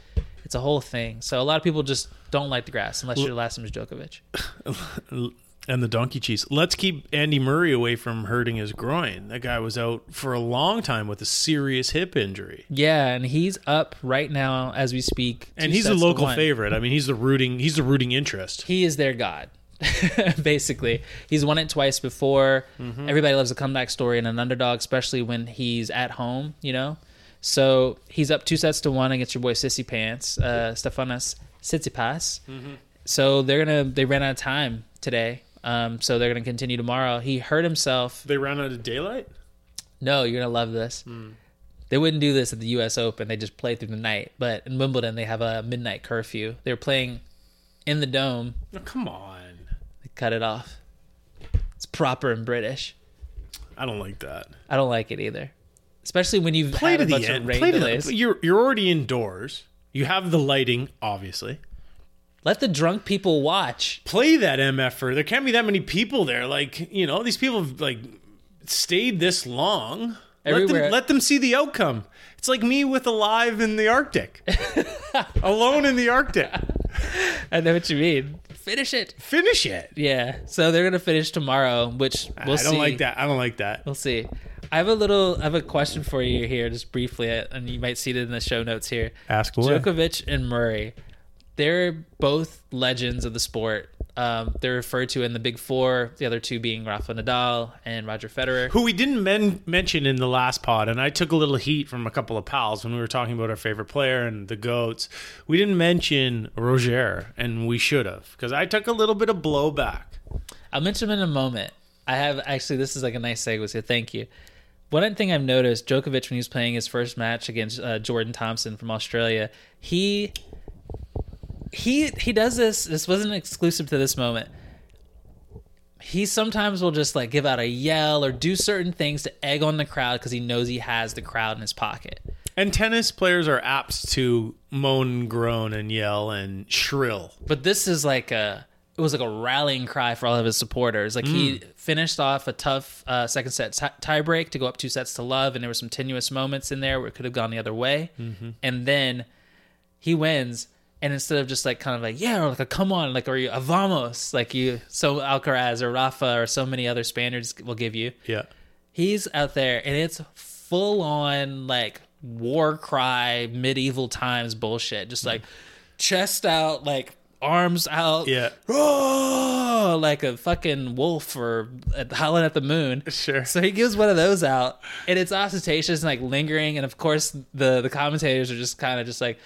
it's a whole thing so a lot of people just don't like the grass unless you're the last Djokovic. (laughs) And the donkey cheese. Let's keep Andy Murray away from hurting his groin. That guy was out for a long time with a serious hip injury. yeah and he's up right now as we speak And he's a local favorite. I mean, he's the rooting he's the rooting interest. he is their god (laughs) basically he's won it twice before Mm-hmm. everybody loves a comeback story and an underdog especially when he's at home you know so he's up two sets to one against your boy sissy pants uh stefanos tsitsipas Mm-hmm. so they're gonna they ran out of time today um so they're gonna continue tomorrow he hurt himself They ran out of daylight? no you're gonna love this Hmm. they wouldn't do this at the us open they just play through the night but in wimbledon they have a midnight curfew they're playing in the dome Oh, come on. they cut it off. It's proper and British. I don't like that. I don't like it either, especially when you've Play had to a the bunch end. of rain Play to delays. the, you're you're already indoors. You have the lighting, obviously. Let the drunk people watch. Play that MFer. There can't be that many people there. Like, you know, these people have like stayed this long. Let Everywhere- them, let them see the outcome. It's like me with Alive in the Arctic. (laughs) Alone in the Arctic. I know what you mean. Finish it. Finish it. Yeah. So they're gonna finish tomorrow, which we'll see. I don't see. like that. I don't like that. We'll see. I have a little. I have a question for you here, just briefly, uh, and you might see it in the show notes here. Ask away. Djokovic and Murray, they're both legends of the sport. Um, they're referred to in the Big Four. The other two being Rafa Nadal and Roger Federer. Who we didn't men- mention in the last pod, and I took a little heat from a couple of pals when we were talking about our favorite player and the goats. We didn't mention Roger, and we should have, because I took a little bit of blowback. I'll mention him in a moment. I have actually. This is like a nice segue. So thank you. One thing I've noticed, Djokovic when he was playing his first match against uh, Jordan Thompson from Australia, he he he does this. This wasn't exclusive to this moment. He sometimes will just like give out a yell or do certain things to egg on the crowd because he knows he has the crowd in his pocket. And tennis players are apt to moan, groan, and yell and shrill. But this is like a it was like a rallying cry for all of his supporters. Like he finished off a tough uh, second set t- tiebreak to go up two sets to love, and there were some tenuous moments in there where it could have gone the other way. And then he wins, and instead of just like kind of like yeah, or like a come on, like or you a vamos, like you so Alcaraz or Rafa or so many other Spaniards will give you, Yeah. he's out there and it's full on like war cry medieval times bullshit just like chest out like arms out Yeah. "Roar," like a fucking wolf or howling at the moon Sure. so he gives one of those out and it's ostentatious and like lingering and of course the the commentators are just kind of just like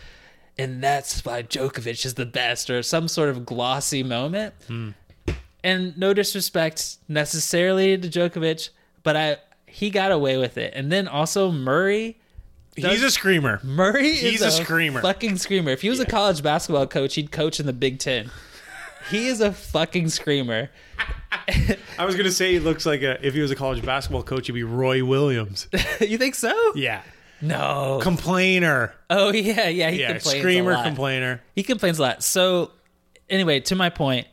and that's why Djokovic is the best or some sort of glossy moment and And no disrespect necessarily to Djokovic, but I he got away with it. And then also Murray. He's a screamer. Murray He's is a screamer. Fucking screamer. If he was a college basketball coach, he'd coach in the Big Ten. He is a fucking screamer. (laughs) I was gonna say he looks like a if he was a college basketball coach, he'd be Roy Williams. (laughs) you think so? Yeah. No. Complainer. oh yeah, yeah. He Yeah, complains screamer a lot. complainer. He complains a lot. So anyway, to my point,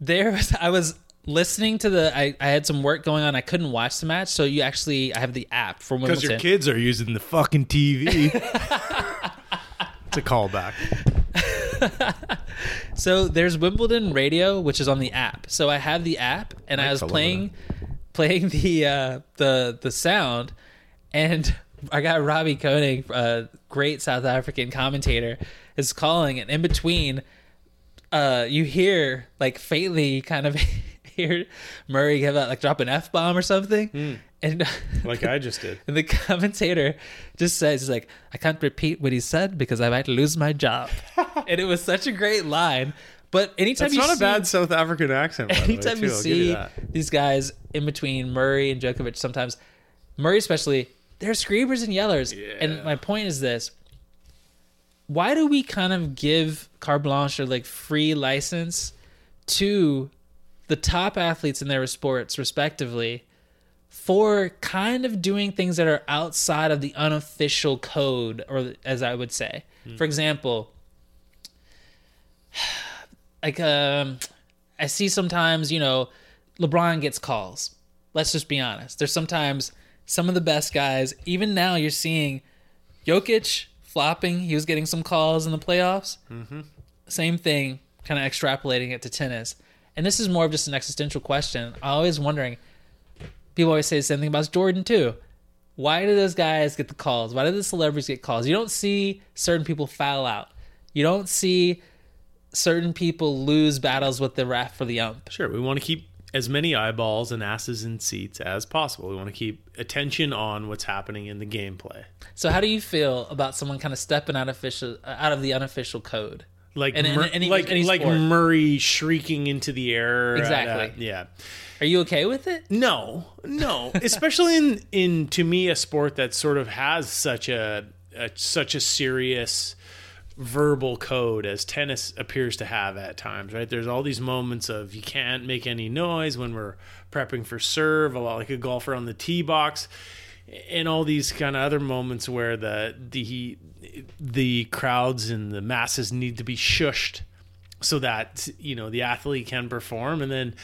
there was I was listening to the I, I had some work going on. I couldn't watch the match, so you actually I have the app for Because your kids are using the fucking TV. (laughs) it's a callback. (laughs) So there's Wimbledon Radio, which is on the app. So I have the app, and I was playing playing the uh, the the sound, and I got Robbie Koenig, a great South African commentator, is calling, and in between, uh, you hear like faintly kind of (laughs) hear Murray give out like drop an f bomb or something, and (laughs) Like I just did. and the commentator just says, he's like, I can't repeat what he said because I might lose my job. (laughs) and it was such a great line. But anytime you not a see, bad South African accent. Way, anytime too. you see that. these guys in between Murray and Djokovic, sometimes Murray especially, they're screamers and yellers. And my point is this. Why do we kind of give carte blanche or like free license to the top athletes in their sports, respectively, for kind of doing things that are outside of the unofficial code, or as I would say. For example, (sighs) like um, I see sometimes, you know, LeBron gets calls. Let's just be honest. There's sometimes some of the best guys. Even now, you're seeing Jokic flopping. He was getting some calls in the playoffs. Mm-hmm. Same thing, kind of extrapolating it to tennis. And this is more of just an existential question. I'm always wondering. People always say the same thing about Jordan too. Why do those guys get the calls? Why do the celebrities get calls? You don't see certain people foul out. You don't see certain people lose battles with the ref or the ump. Sure, we want to keep as many eyeballs and asses in seats as possible. We want to keep attention on what's happening in the gameplay. So how do you feel about someone kind of stepping out official out of the unofficial code? Like in Mur- any- like any like. Murray shrieking into the air. Exactly. yeah. Are you okay with it? No, no. Especially in in to me a sport that sort of has such a, a such a serious verbal code as tennis appears to have at times, right? There's all these moments of you can't make any noise when we're prepping for serve, a lot like a golfer on the tee box, and all these kind of other moments where the the the crowds and the masses need to be shushed so that you know the athlete can perform and then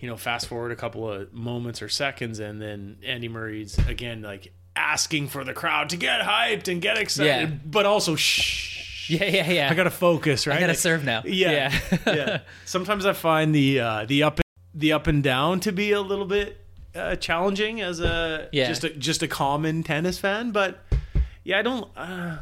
you know fast forward a couple of moments or seconds and then Andy Murray's again like asking for the crowd to get hyped and get excited Yeah. but also shh (laughs) Yeah, yeah, yeah. I got to focus right I gotta Like, serve now. yeah Yeah. (laughs) yeah sometimes I find the uh the up the up and down to be a little bit uh, challenging as a Yeah. just a just a common tennis fan but yeah I don't uh,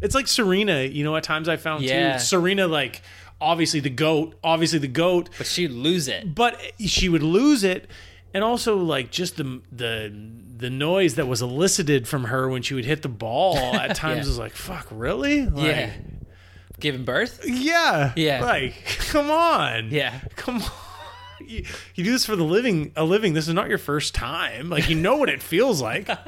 it's like Serena you know at times I found Yeah. too Serena like obviously the goat obviously the goat But she'd lose it. but she would lose it and also like just the the the noise that was elicited from her when she would hit the ball (laughs) at times Yeah. was like fuck really like, yeah. Giving birth? yeah Yeah. like come on Yeah. come on you, you do this for the living a living this is not your first time like you know what it feels like (laughs)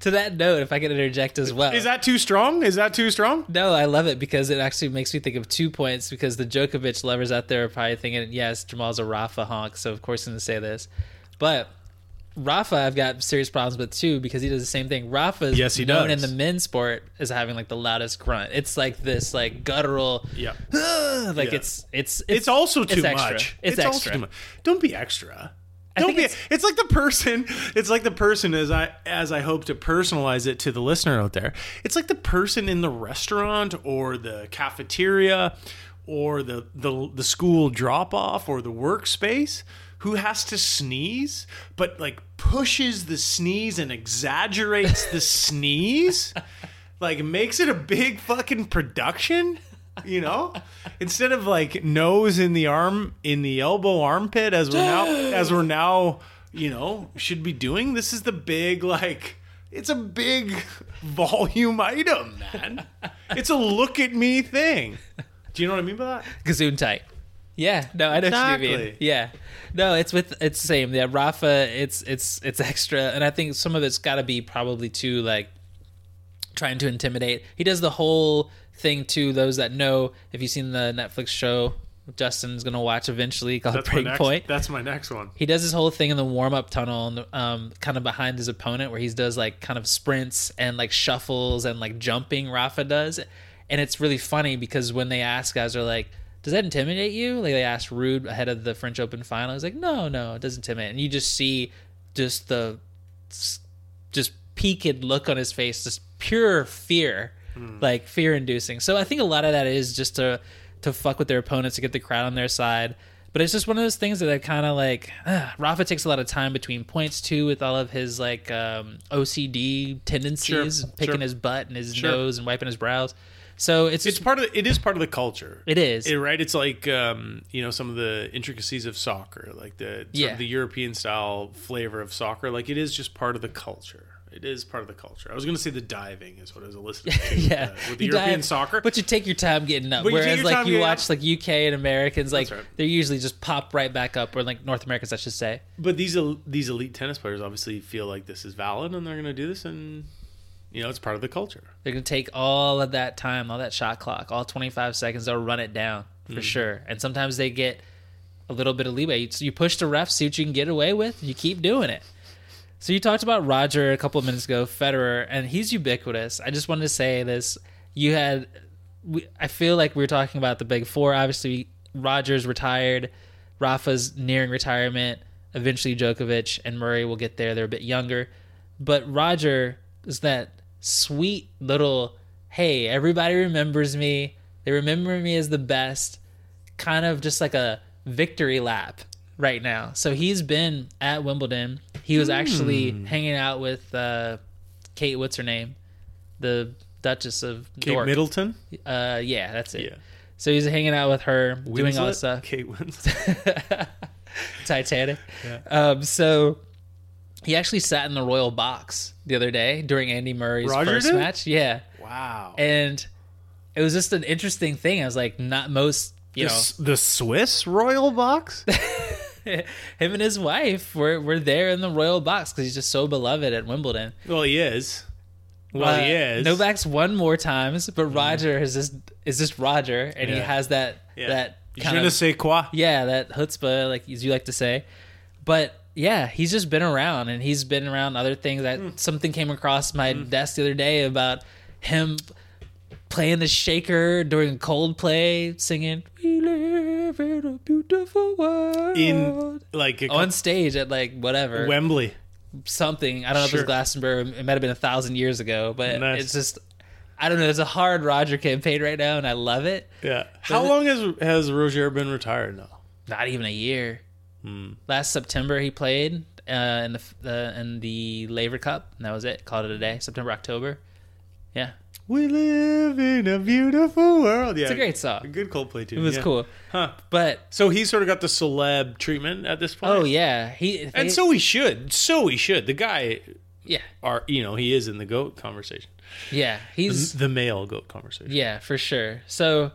To that note, if I could interject as well. is that too strong is that too strong No, I love it because it actually makes me think of two points. Because the Djokovic lovers out there are probably thinking, yes, Jamaal's a Rafa honk, so of course I'm going to say this. But Rafa, I've got serious problems with too because he does the same thing. Rafa is Yes, he known does. in the men's sport as having like the loudest grunt. It's like this like guttural, yeah (sighs) like Yeah. it's, it's it's also too it's extra. much. It's, also extra. too much. Don't be extra. I Don't be. it's- It's, like the person. It's like the person as I as I hope to personalize it to the listener out there. It's like the person in the restaurant or the cafeteria or the the the school drop off or the workspace who has to sneeze but like pushes the sneeze and exaggerates the (laughs) sneeze? Like makes it a big fucking production you know? Instead of like nose in the arm in the elbow armpit as we're now (gasps) as we're now you know should be doing this is the big like it's a big (laughs) volume item man. It's a look at me thing. Do you know what i mean by that? Gazoon tight. Yeah, no, I know what you mean. Yeah, no, it's with it's the same. Yeah, Rafa, it's it's it's extra, and I think some of it's got to be probably too like trying to intimidate. He does the whole thing to those that know. If you've seen the Netflix show, Justin's gonna watch eventually called That's my Break next. Point. That's my next one. He does this whole thing in the warm up tunnel, and um, kind of behind his opponent, where he does like kind of sprints and like shuffles and like jumping. Rafa does, and it's really funny because when they ask guys, are like, "Does that intimidate you?" Like they asked Ruud ahead of the French Open final. He's like, "No, no, it doesn't intimidate." And you just see just the just peaked look on his face, just pure fear, like fear inducing. So I think a lot of that is just to to fuck with their opponents to get the crowd on their side. But it's just one of those things that I kind of like. Uh, Rafa takes a lot of time between points too, with all of his like um, OCD tendencies, Sure, picking sure. his butt and his Sure. nose and wiping his brows. So it's It's part of the, it is part of the culture. it is It- right? It's like um, you know some of the intricacies of soccer, like the Yeah. of the European style flavor of soccer. Like it is just part of the culture. It is part of the culture. I was going to say the diving is what I was (laughs) listening to. yeah, uh, with the You European dive, soccer. but you take your time getting up. But you Whereas, your like you watch like UK and Americans, like right. they're usually just pop right back up, or like North Americans, I should say. But these these elite tennis players obviously feel like this is valid, and they're going to do this, and you know it's part of the culture. They're gonna take all of that time, all that shot clock, all 25 seconds. They'll run it down for Mm-hmm. sure. And sometimes they get a little bit of leeway. You, you push the ref, see what you can get away with. You keep doing it. So you talked about Roger a couple of minutes ago, Federer, and he's ubiquitous. I just wanted to say this: you had, we, I feel like we were talking about the big four. Obviously, Roger's retired, Rafa's nearing retirement. Eventually, Djokovic and Murray will get there. They're a bit younger, but Roger is that sweet little hey, everybody remembers me. They remember me as the best. Kind of just like a victory lap right now. So he's been at Wimbledon. He was actually hanging out with uh, Kate. What's her name? The Duchess of Kate Dork. Middleton, Uh, yeah, that's it. Yeah. So he's hanging out with her, doing all this stuff. Kate Winslet. (laughs) Titanic. Um, so he actually sat in the royal box the other day during Andy Murray's Roger first did? match. Yeah, Wow. and it was just an interesting thing. I was like, not most, you the, know, the Swiss royal box. (laughs) him and his wife were were there in the royal box because he's just so beloved at Wimbledon. well, he is. Well, he Uh, is. Novak's won more times, but Roger is just is just Roger, and he has that Yeah. that Je kind ne sais quoi. yeah that chutzpah, like as you like to say. But yeah, he's just been around, and he's been around other things. That Hmm. something came across my desk the other day about him playing the shaker during Coldplay, singing "We live in a beautiful world" in like on stage at like whatever Wembley. something. I don't know if it was Glastonbury. It might have been a thousand years ago, but Nice. it's just I don't know. It's a hard Roger campaign right now, and I love it. Yeah. How long has has Roger been retired now? Not even a year. Hmm. Last September he played uh, in the uh, in the Laver Cup, and that was it. Called it a day. September October. Yeah, We live in a beautiful world. Yeah, it's a great song. good Coldplay tune. It was yeah. cool, Huh. but So he sort of got the celeb treatment at this point. oh yeah, he and they- so he should. So he should. The guy yeah are you know he is in the goat conversation, yeah he's the male goat conversation. Yeah, for sure. So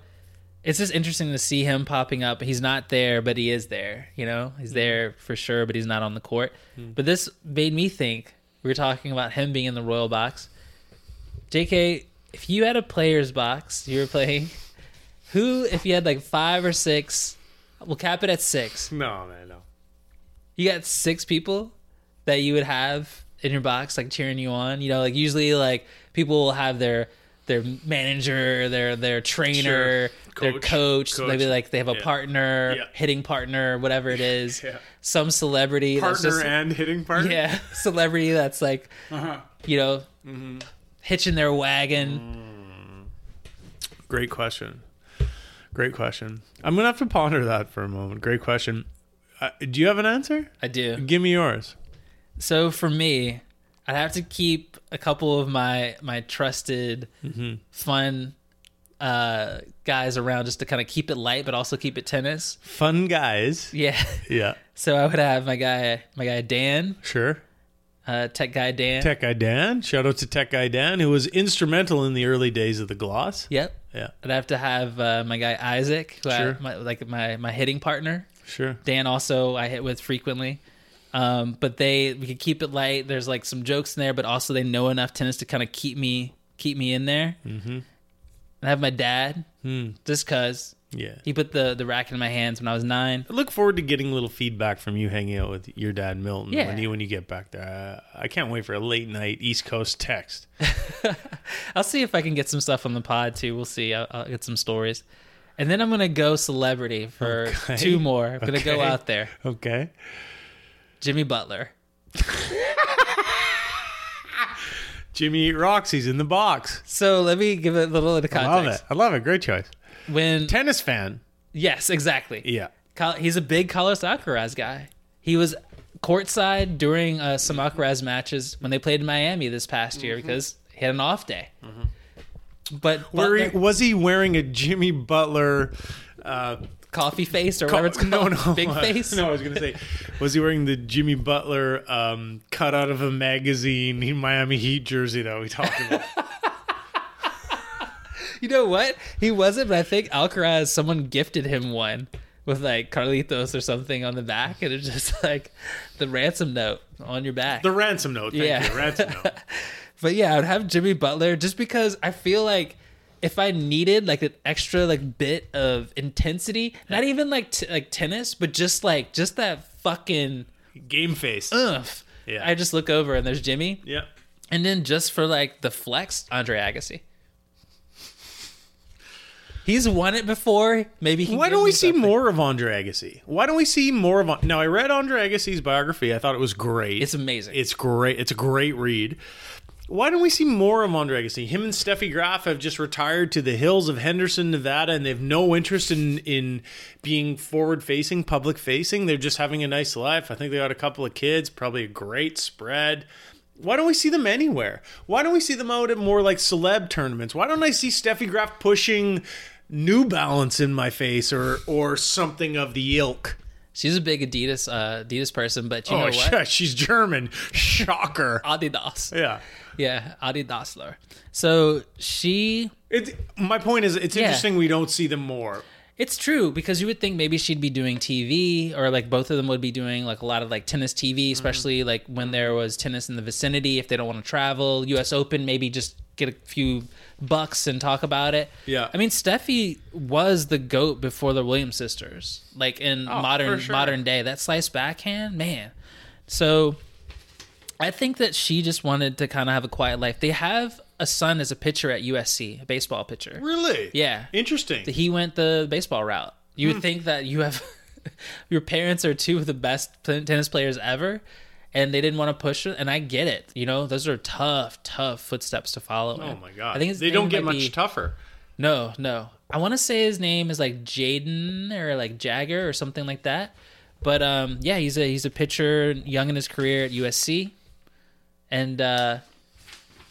it's just interesting to see him popping up. He's not there, but he is there. You know, he's mm-hmm. there for sure, but he's not on the court. Mm. But this made me think. We were talking about him being in the royal box. JK, if you had a player's box you were playing, (laughs) who, if you had like five or six, we'll cap it at six. (laughs) No, man, no. You got six people that you would have in your box, like cheering you on. You know, like usually, like people will have their their manager, their their trainer, Sure. their Coach. coach. Coach. Maybe like they have a Yeah. partner, Yeah. hitting partner, whatever it is. (laughs) Yeah. Some celebrity that's Partner just and hitting partner. yeah, (laughs) celebrity that's like Uh-huh. you know Mm-hmm. hitching their Mm. wagon. Great question. Great question. I'm gonna have to ponder that for a moment. Great question. Uh, do you have an answer? I do. Give me yours. So for me, I'd have to keep a couple of my my trusted, Mm-hmm. fun uh, guys around just to kind of keep it light, but also keep it tennis. Fun guys. Yeah. Yeah. (laughs) So I would have my guy, my guy Dan, Sure. uh, tech guy Dan. Tech Guy Dan. Shout out to Tech Guy Dan, who was instrumental in the early days of the gloss. Yep. Yeah. I'd have to have uh, my guy Isaac, who I- Sure. my, like my my hitting partner. Sure. Dan also I hit with frequently. Um, but they we could keep it light. There's like some jokes in there, but also they know enough tennis to kind of keep me keep me in there. Mm-hmm. I have my dad, Hmm. just cause Yeah. he put the the racket in my hands when I was nine. I look forward to getting a little feedback from you hanging out with your dad Milton Yeah. when you when you get back there. Uh, I can't wait for a late night East Coast text. (laughs) I'll see if I can get some stuff on the pod too. We'll see. I'll, I'll get some stories, and then I'm gonna go celebrity for Okay. two more. I'm gonna go out there. Okay. Jimmy Butler. Jimmy Eat Rocks, he's in the box. So let me give it a little bit of context. I love it. I love it. Great choice. When Tennis fan. yes, exactly. Yeah. He's a big Carlos Alcaraz guy. He was courtside during uh, some Alcaraz matches when they played in Miami this past year Mm-hmm. because he had an off day. But Were he- was he wearing a Jimmy Butler uh, coffee face or co- whatever it's called, no, no, big (laughs) face. No, I was gonna say, was he wearing the Jimmy Butler um, cut out of a magazine Miami Heat jersey that we talked about? (laughs) You know what? He wasn't, but I think Alcaraz, someone gifted him one with like Carlitos or something on the back, and it's just (laughs) like the ransom note on your back. the ransom note. Thank Yeah. you. Ransom note. But yeah, I would have Jimmy Butler just because I feel like if I needed like an extra like bit of intensity, not even like t- like tennis, but just like just that fucking Game face. oomph. Yeah. I just look over and there's Jimmy, yeah. and then just for like the flex, Andre Agassi. He's won it before. Maybe he Why don't we see more of Andre Agassi? Why don't we see more of? Now, I read Andre Agassi's biography. I thought it was great. It's amazing. It's great. It's a great read. Why don't we see more of Andre Agassi? Him and Steffi Graf have just retired to the hills of Henderson, Nevada, and they have no interest in in being forward facing, public facing. They're just having a nice life. I think they got a couple of kids, probably a great spread. Why don't we see them anywhere? Why don't we see them out at more like celeb tournaments? Why don't I see Steffi Graf pushing New Balance in my face or or something of the ilk? She's a big Adidas uh, Adidas person, but you know oh, what? shit, she's German. (laughs) Shocker. Adidas. yeah. Yeah, Adidasler. So she It, my point is, it's Yeah. interesting we don't see them more. It's true because you would think maybe she'd be doing TV or like both of them would be doing like a lot of like tennis Mm-hmm. TV, especially like when there was tennis in the vicinity. If they don't want to travel, U.S. Open, maybe just get a few bucks and talk about it. Yeah. I mean, Steffi was the goat before the Williams sisters, like in modern Oh, for sure. modern day. That slice backhand, man. So I think that she just wanted to kind of have a quiet life. They have a son as a pitcher at USC, a baseball pitcher. Really? Yeah Interesting. he went the baseball route. You Hmm. would think that you have (laughs) your parents are two of the best tennis players ever, and they didn't want to push it. And I get it. You know, those are tough, tough footsteps to follow. oh my god. I think they don't get much be- tougher. No, no. I want to say his name is like Jaden or like Jagger or something like that. But um, yeah, he's a he's a pitcher, young in his career at USC, and uh,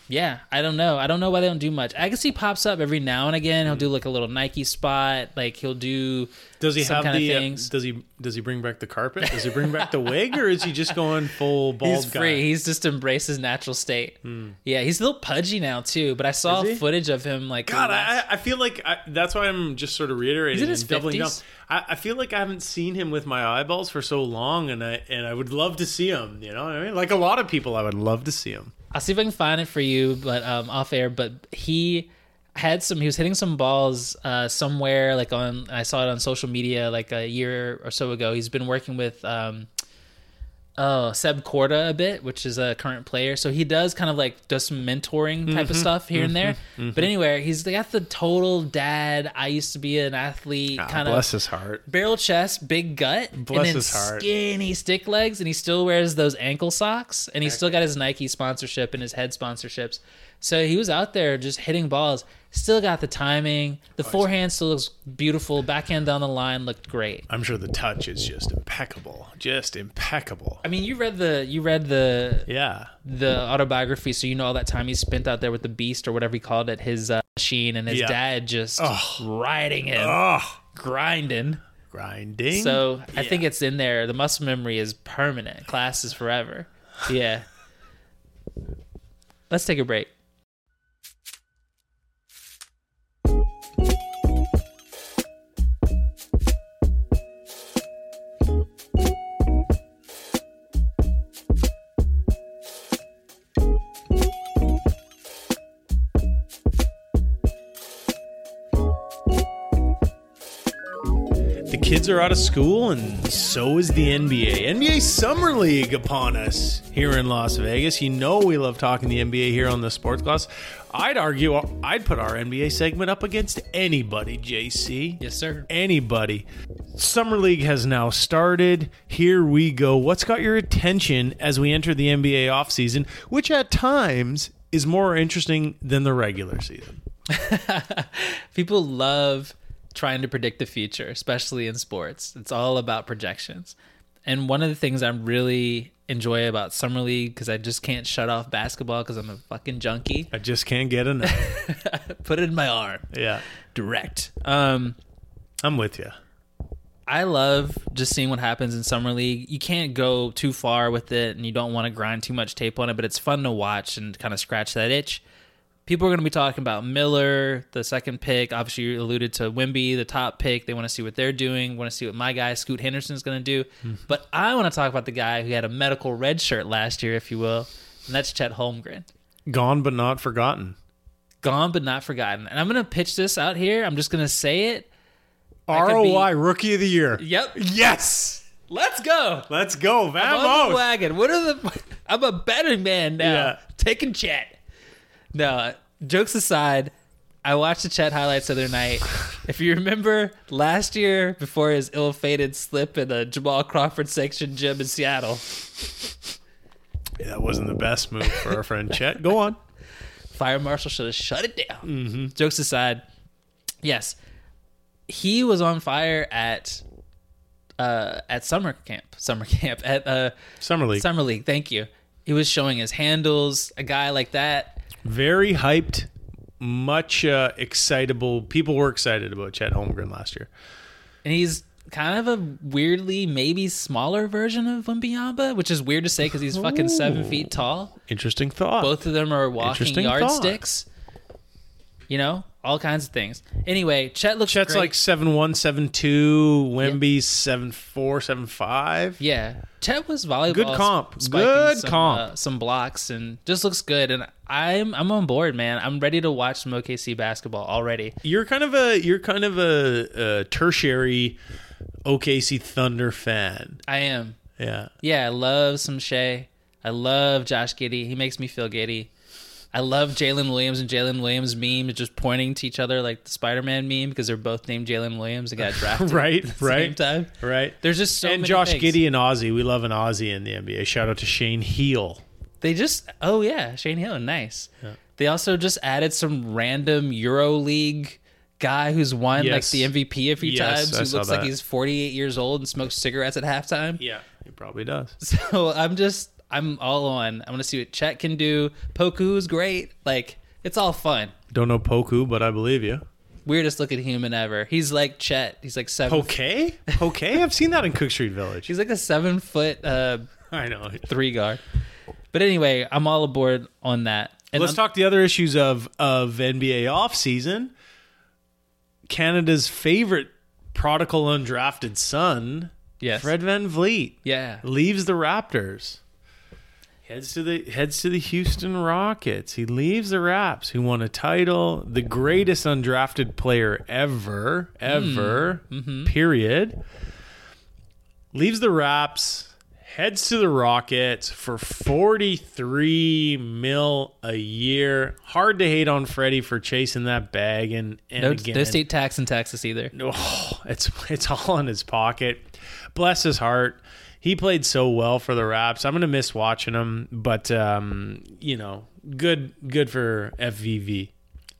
yeah, I don't know. I don't know why they don't do much. Agassi pops up every now and again. He'll do like a little Nike spot. Like he'll do Does he some have kind the? of uh, things. does he? Does he bring back the carpet? Does he bring back the wig, or is he just going full (laughs) bald He's guy? free. He's just embraced his natural state. Yeah, he's a little pudgy now too. But I saw footage of him like God, last- I, I feel like I, that's why I'm just sort of reiterating He's in his doubling down. 50s. I, I feel like I haven't seen him with my eyeballs for so long, and I and I would love to see him. You know, what I mean, like a lot of people, I would love to see him. I'll see if I can find it for you, but um, off air. But he had some. He was hitting some balls uh, somewhere, like on. I saw it on social media like a year or so ago. He's been working with. Um, Oh, Seb Korda a bit, which is a current player. So he does kind of like does some mentoring type Mm-hmm. of stuff here and there. But anyway, he's got the total dad. I used to be an athlete kind of Ah, bless his heart. barrel chest, big gut, Bless his heart. skinny stick legs, and he still wears those ankle socks, and he's still got his Nike sponsorship and his head sponsorships. So he was out there just hitting balls. Still got the timing. The forehand still looks beautiful. Backhand down the line looked great. I'm sure the touch is just impeccable, just impeccable. I mean, you read the you read the Yeah, the autobiography, so you know all that time he spent out there with the beast or whatever he called it, his uh, machine, and his Yeah. dad just riding him, oh, grinding. grinding. So I Yeah. think it's in there. The muscle memory is permanent. Class is forever. Yeah. (laughs) Let's take a break. Kids are out of school, and so is the NBA. NBA Summer League upon us here in Las Vegas. You know we love talking the NBA here on the Sports Gloss. I'd argue I'd put our NBA segment up against anybody, JC. Yes, sir. Anybody. Summer League has now started. Here we go. What's got your attention as we enter the NBA offseason, which at times is more interesting than the regular season? (laughs) People love trying to predict the future, especially in sports. It's all about projections. And one of the things I really enjoy about summer league because I just can't shut off basketball because I'm a fucking junkie. I just can't get enough. (laughs) Put it in my arm, yeah, direct. Um, I'm with you. I love just seeing what happens in summer league. You can't go too far with it, and you don't want to grind too much tape on it, but it's fun to watch and kind of scratch that itch people are going to be talking about Miller, the second pick. Obviously, you alluded to Wemby, the top pick. They want to see what they're doing. Want to see what my guy Scoot Henderson is going to do. Mm-hmm. But I want to talk about the guy who had a medical red shirt last year, if you will, and that's Chet Holmgren. Gone but not forgotten. Gone but not forgotten. And I'm going to pitch this out here. I'm just going to say it. ROI be, Rookie of the Year. Yep. Yes. Let's go. Let's go. Vamos. I'm on the wagon. What are the? (laughs) I'm a betting man now. Yeah. Taking Chet. No, jokes aside, I watched the Chet highlights the other night. If you remember last year, before his ill-fated slip in the Jamal Crawford section gym in Seattle, yeah, that wasn't the best move for our friend Chet. Go on. Fire marshal should have shut it down. Mm-hmm. Jokes aside, yes, he was on fire at uh, at summer camp. Summer camp at uh, summer league. Summer league. Thank you. He was showing his handles. A guy like that very hyped, much uh, excitable. People were excited about Chet Holmgren last year. And he's kind of a weirdly maybe smaller version of Wembanyama, which is weird to say because he's fucking seven feet tall. Interesting thought. Both of them are walking yardsticks. You know, all kinds of things. Anyway, Chet looks. Chet's great. like seven one, seven two. Wemby's seven four, seven five. Yeah, Chet was volleyball. Good comp. Good some, comp. Uh, some blocks and just looks good. And I'm I'm on board, man. I'm ready to watch some OKC basketball already. You're kind of a you're kind of a, a tertiary OKC Thunder fan. I am. Yeah. Yeah, I love some Shai. I love Josh Giddey. He makes me feel giddy. I love Jaylin Williams and Jalen Williams meme just pointing to each other like the Spider Man meme because they're both named Jalen Williams and got (laughs) drafted right, at the right, same time. Right. There's just so and Josh things. Giddey and Ozzy. We love an Ozzy in the NBA. Shout out to Shane Heal. They just oh yeah, Shane Heal, nice. Yeah. They also just added some random Euro League guy who's won yes. like the MVP a few yes, times who looks like he's 48 years old and smokes cigarettes at halftime. Yeah, he probably does. (laughs) So I'm just I'm all on. I'm gonna see what Chet can do. Poku's great. Like it's all fun. Don't know Poku, but I believe you. Weirdest looking human ever. He's like Chet. He's like seven. Okay, okay. I've seen that in Cook Street Village. He's like a seven foot. Uh, (laughs) I know three guard. But anyway, I'm all aboard on that. And Let's I'm, talk the other issues of of NBA off season. Canada's favorite prodigal undrafted son, yes. Fred VanVleet, yeah, leaves the Raptors. Heads to the heads to the Houston Rockets. He leaves the Raps, who won a title, the greatest undrafted player ever, ever. Mm. Mm-hmm. Period. Leaves the Raps, heads to the Rockets for forty three mil a year. Hard to hate on Freddie for chasing that bag and, and no, again, no state tax in Texas either. No, oh, (laughs) it's it's all in his pocket. Bless his heart he played so well for the Raps. I'm gonna miss watching him, but um, you know, good good for FVV.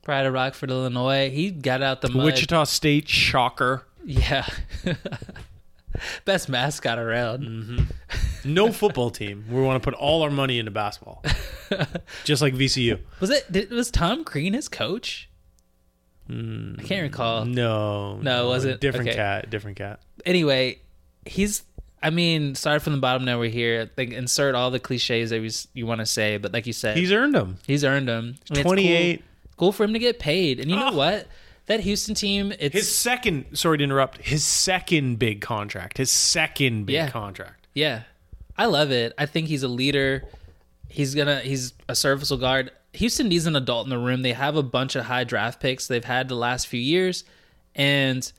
Pride of Rockford, Illinois. He got out the mud. Wichita State shocker. Yeah. (laughs) Best mascot around. Mm-hmm. No football team. We want to put all our money into basketball, (laughs) just like VCU. Was it? Did, was Tom Green his coach? Mm, I can't recall. No, no, it was it different okay. cat? Different cat. Anyway, he's I mean, start from the bottom. Now we're here. Like, insert all the cliches that we, you want to say, but like you said, he's earned them. He's earned them. I mean, Twenty eight. Cool. cool. for him to get paid. And you know oh. what? That Houston team, it's his second. Sorry to interrupt. His second big contract. His second big yeah. contract. Yeah, I love it. I think he's a leader. He's gonna. He's a serviceable guard. Houston needs an adult in the room. They have a bunch of high draft picks they've had the last few years, and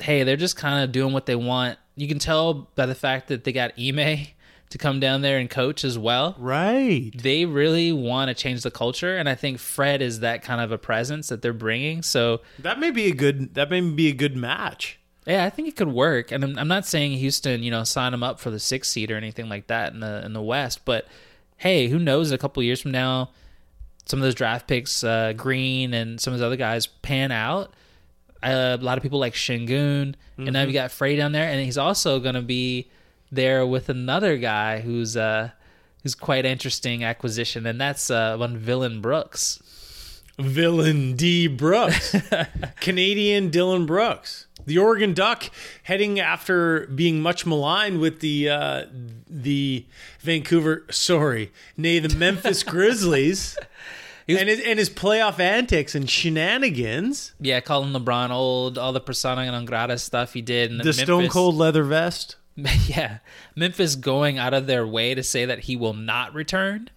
hey, they're just kind of doing what they want. You can tell by the fact that they got Ime to come down there and coach as well. Right. They really want to change the culture, and I think Fred is that kind of a presence that they're bringing. So That may be a good. That may be a good match. yeah, I think it could work. And I'm, I'm not saying Houston, you know, sign them up for the sixth seed or anything like that in the in the West, but hey, who knows? A couple years from now, some of those draft picks, uh, Green and some of those other guys, pan out. Uh, a lot of people like Sengun, and now you got Frey down there, and he's also going to be there with another guy who's uh who's quite interesting acquisition, and that's uh, one Villain Brooks. Villain D. Brooks, (laughs) Canadian Dillon Brooks, the Oregon Duck, heading after being much maligned with the uh, the Vancouver, sorry, nay, the Memphis (laughs) Grizzlies, He was- and his and his playoff antics and shenanigans. Yeah, calling LeBron old, all the persona non grata stuff he did, and The Stone Cold leather vest. (laughs) yeah, Memphis going out of their way to say that he will not return,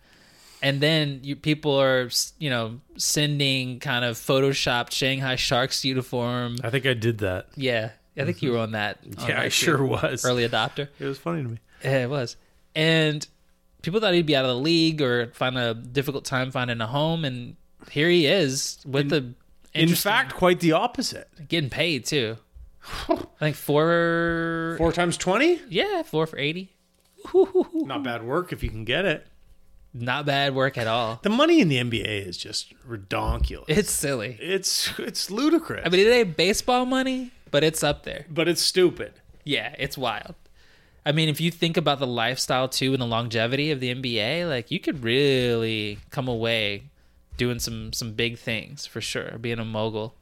and then you, people are you know sending kind of photoshopped Shanghai Sharks uniform. I think I did that. Yeah, I think you were on that. (laughs) on. Yeah, I that sure was. Early adopter. It was funny to me. Yeah, it was, and people thought he'd be out of the league or find a difficult time finding a home, and here he is with the In interesting- fact, quite the opposite. getting paid too. I think four, Four times twenty. yeah, four for eighty. Not bad work if you can get it. Not bad work at all. The money in the NBA is just redonkulous. It's silly. It's it's ludicrous. I mean, it ain't baseball money, but it's up there. but it's stupid. Yeah, it's wild. I mean, if you think about the lifestyle too and the longevity of the NBA, like you could really come away doing some some big things for sure. Being a mogul,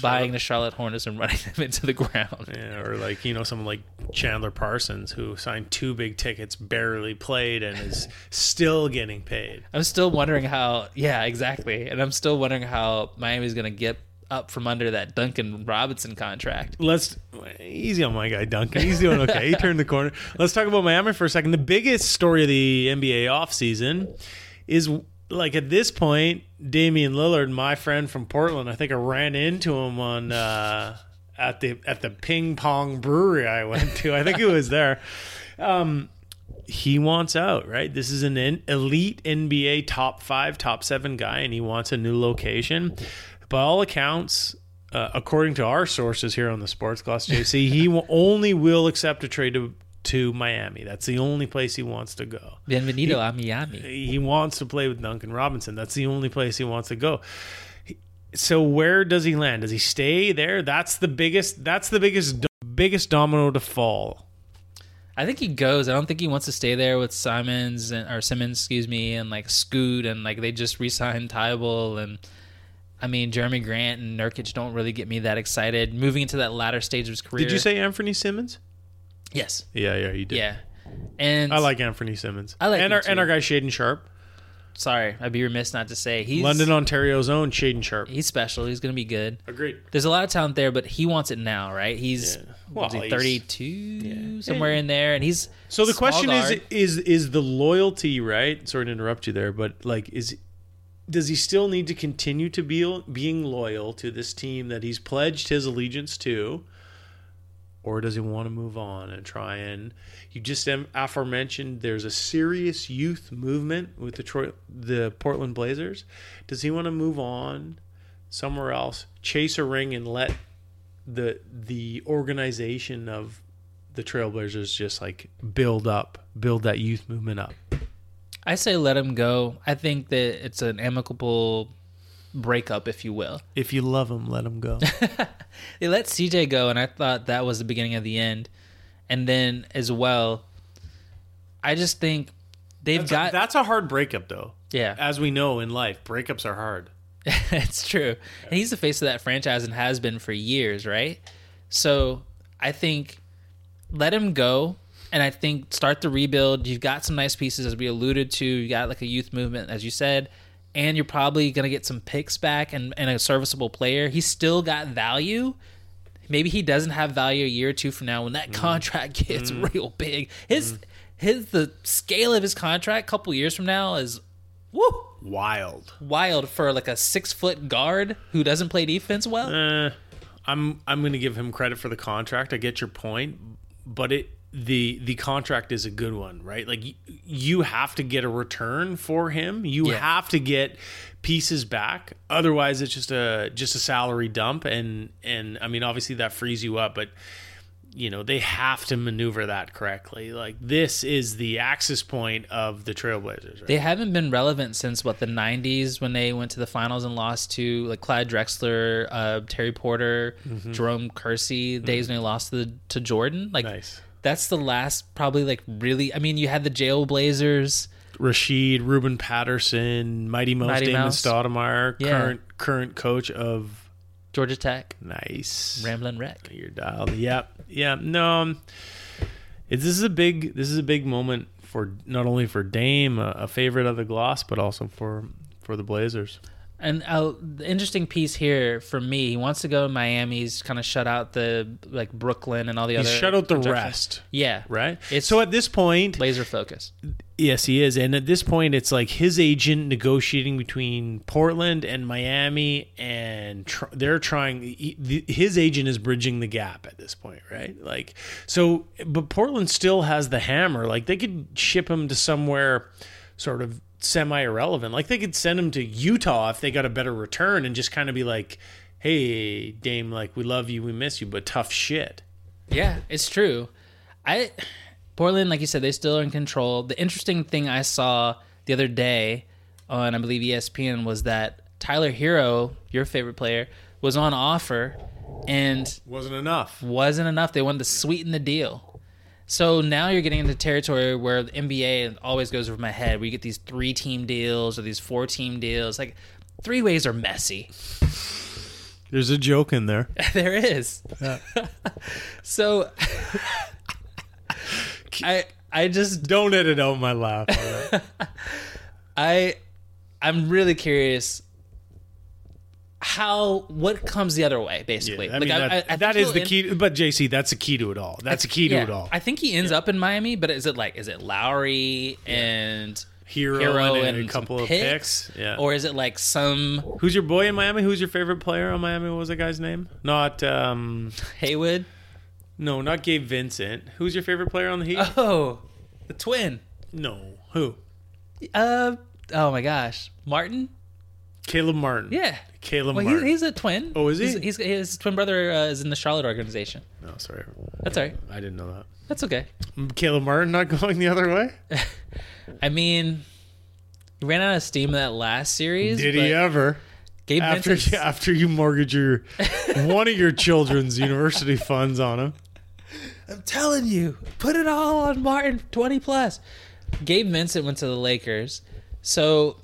buying the Charlotte Hornets and (laughs) running them into the ground. Yeah, or like you know someone like Chandler Parsons who signed two big tickets, barely played, and is (laughs) still getting paid. I'm still wondering how. Yeah, exactly. And I'm still wondering how Miami's going to get up from under that Duncan Robinson contract. Let's easy on my guy Duncan. He's doing okay. He turned the corner. Let's talk about Miami for a second. The biggest story of the NBA offseason is like at this point, Damian Lillard, my friend from Portland, I think I ran into him on uh, at the at the ping pong brewery I went to. I think it was there. Um, he wants out, right? This is an elite NBA top five, top seven guy, and he wants a new location. By all accounts, uh, according to our sources here on the Sports Gloss JC, he will (laughs) only will accept a trade to, to Miami. That's the only place he wants to go. Bienvenido a Miami. He wants to play with Duncan Robinson. That's the only place he wants to go. He- So where does he land? Does he stay there? That's the biggest. That's the biggest biggest domino to fall. I think he goes. I don't think he wants to stay there with Simons and or Simmons, excuse me, and like Scoot and like they just re-signed Tybal and I mean Jerami Grant and Nurkic don't really get me that excited. Moving into that latter stage of his career. Did you say Anthony Simmons? yes? Yeah, yeah, you did. Yeah. And I like Anthony Simmons. I like and our and our guy Shaedon Sharpe, Sorry, I'd be remiss not to say he's London, Ontario's own Shaedon Sharpe. He's special. He's gonna be good. Agreed. There's a lot of talent there, but he wants it now, right? He's Yeah. Well, he, he's- 32 somewhere in there, and he's So the question guard. is is is the loyalty right? Sorry to interrupt you there, but like is does he still need to continue to be being loyal to this team that he's pledged his allegiance to? Or does he want to move on and try and you just aforementioned there's a serious youth movement with the the Portland Blazers. Does he want to move on somewhere else, chase a ring and let the the organization of the Trailblazers just like build up, build that youth movement up. I say let him go. I think that it's an amicable breakup, if you will. (laughs) If you love him, let him go. (laughs) They let CJ go, and I thought that was the beginning of the end. And then as well, I just think they've that's, got a, that's a hard breakup, though. yeah, As we know in life, breakups are hard. (laughs) it's true. And he's the face of that franchise and has been for years, right? So I think let him go. And I think start the rebuild. You've got some nice pieces, as we alluded to. You got like a youth movement, as you said, and you're probably going to get some picks back and, and a serviceable player. He's still got value. Maybe he doesn't have value a year or two from now when that mm-hmm. contract (laughs) gets mm-hmm. real big. His mm-hmm. his the scale of his contract a couple years from now is woo Wild. wild for like a six foot guard who doesn't play defense well. Uh, I'm I'm going to give him credit for the contract. I get your point, but it the the contract is a good one, right? Like y- you have to get a return for him. You Yeah. have to get pieces back. Otherwise, it's just a just a salary dump and and I mean obviously that frees you up, but you know, they have to maneuver that correctly. Like this is the axis point of the Trailblazers, right? They haven't been relevant since what the '90s when they went to the finals and lost to like Clyde Drexler, uh, Terry Porter, Mm-hmm. Jerome Kersey. Days when they lost to the, to Jordan. Like nice. That's the last probably like really. I mean, you had the Jail Blazers. Rasheed, Ruben Patterson, Mighty Mouse, Mighty Damon Mouse. Stoudamire, Yeah. current current coach of Georgia Tech, Nice. Ramblin' Wreck. You're dialed. Yep. Yeah. No. Um, it, this is a big. This is a big moment for not only for Dame, a, a favorite of the gloss, but also for for the Blazers. And uh, the interesting piece here for me, he wants to go to Miami. He's kind of shut out the like Brooklyn and all the He's other. shut out the rest, Yeah, right? It's- so at this point, laser focus. yes, he is, and at this point, it's like his agent negotiating between Portland and Miami, and tr- they're trying. He, the, his agent is bridging the gap at this point, right? Like, so, but Portland still has the hammer. Like, they could ship him to somewhere, sort of semi irrelevant. Like, they could send him to Utah if they got a better return, and just kind of be like, "Hey, Dame, like we love you, we miss you, but tough shit." Yeah, it's true. I Portland, like you said, they still are in control. The interesting thing I saw the other day on I believe ESPN was that Tyler Herro, your favorite player, was on offer and Wasn't enough. wasn't enough. They wanted to sweeten the deal. So now you're getting into territory where the NBA always goes over my head. Where you get these three team deals or these four team deals. Like three ways are messy. There's a joke in there. (laughs) there is. (laughs) so I I just Don't edit out my laugh. right? (laughs) I I'm really curious how what comes the other way basically. I mean, that, I think that is the end- key. But JC, that's the key to it all. That's the key to yeah, it all. I think he ends up in Miami, but is it like is it Lowry and Herro, Herro and, and a couple some of picks? picks. Yeah. or is it like some Who's your boy in Miami? Who's your favorite player on Miami? What was that guy's name? Not um (laughs) Haywood? no, not Gabe Vincent. Who's your favorite player on the Heat? Oh, the twin. no. Who? Uh oh my gosh, Martin. Caleb Martin. Yeah. Caleb Well, Martin. he, he's a twin. Oh, is he? He's, he's his twin brother uh, is in the Charlotte organization. no, sorry. That's all right. I didn't know that. That's okay. that. Caleb Martin not (laughs) going the other way? (laughs) I mean, he ran out of steam in that last series. Did he ever? Gabe After Vincent's- (laughs) after you mortgage your one of your children's university funds on him. I'm telling you, put it all on Martin, 20 plus. Gabe Vincent went to the Lakers. So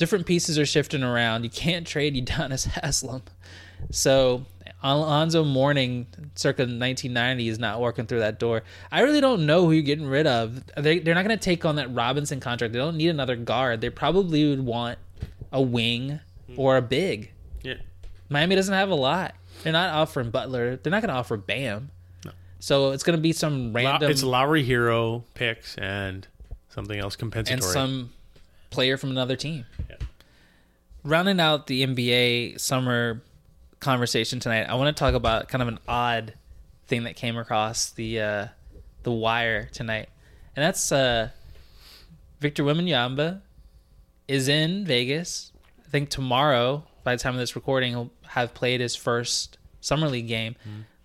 different pieces are shifting around. You can't trade Udonis (laughs) Haslam. So Alonzo Mourning, circa 1990, is not working through that door. I really don't know who you're getting rid of. They, they're not going to take on that Robinson contract. They don't need another guard. They probably would want a wing hmm. or a big. Yeah. Miami doesn't have a lot. They're not offering Butler. They're not going to offer Bam. So it's going to be some random it's Lowry Herro picks and something else compensatory. and some player from another team. Rounding out the NBA summer conversation tonight, I want to talk about kind of an odd thing that came across the uh, the wire tonight, and that's uh, Victor Wembanyama is in Vegas. I think tomorrow, by the time of this recording, he'll have played his first summer league game.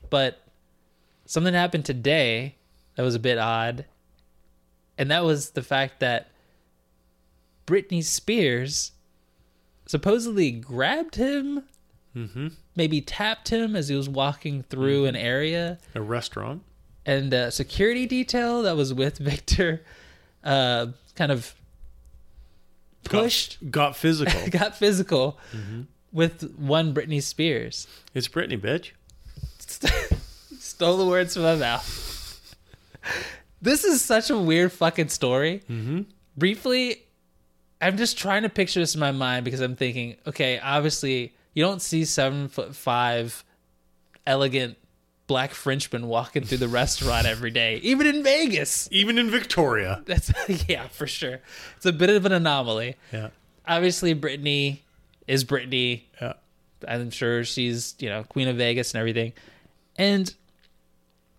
But something happened today that was a bit odd, and that was the fact that Britney Spears supposedly grabbed him, Mhm. maybe tapped him as he was walking through an area, a restaurant. and a security detail that was with (laughs) Victor uh, kind of pushed, Got, (laughs) got physical. (laughs) got physical with one Britney Spears. it's Britney, bitch. Stole the words from my mouth. This is such a weird fucking story. Mm-hmm. Briefly, I'm just trying to picture this in my mind because I'm thinking, okay, obviously you don't see seven foot five, elegant black Frenchman walking through the restaurant every day, even in Vegas. Even in Victoria. That's (laughs) yeah, for sure. It's a bit of an anomaly. Yeah. Obviously, Britney is Britney. Yeah. I'm sure she's, you know, Queen of Vegas and everything. And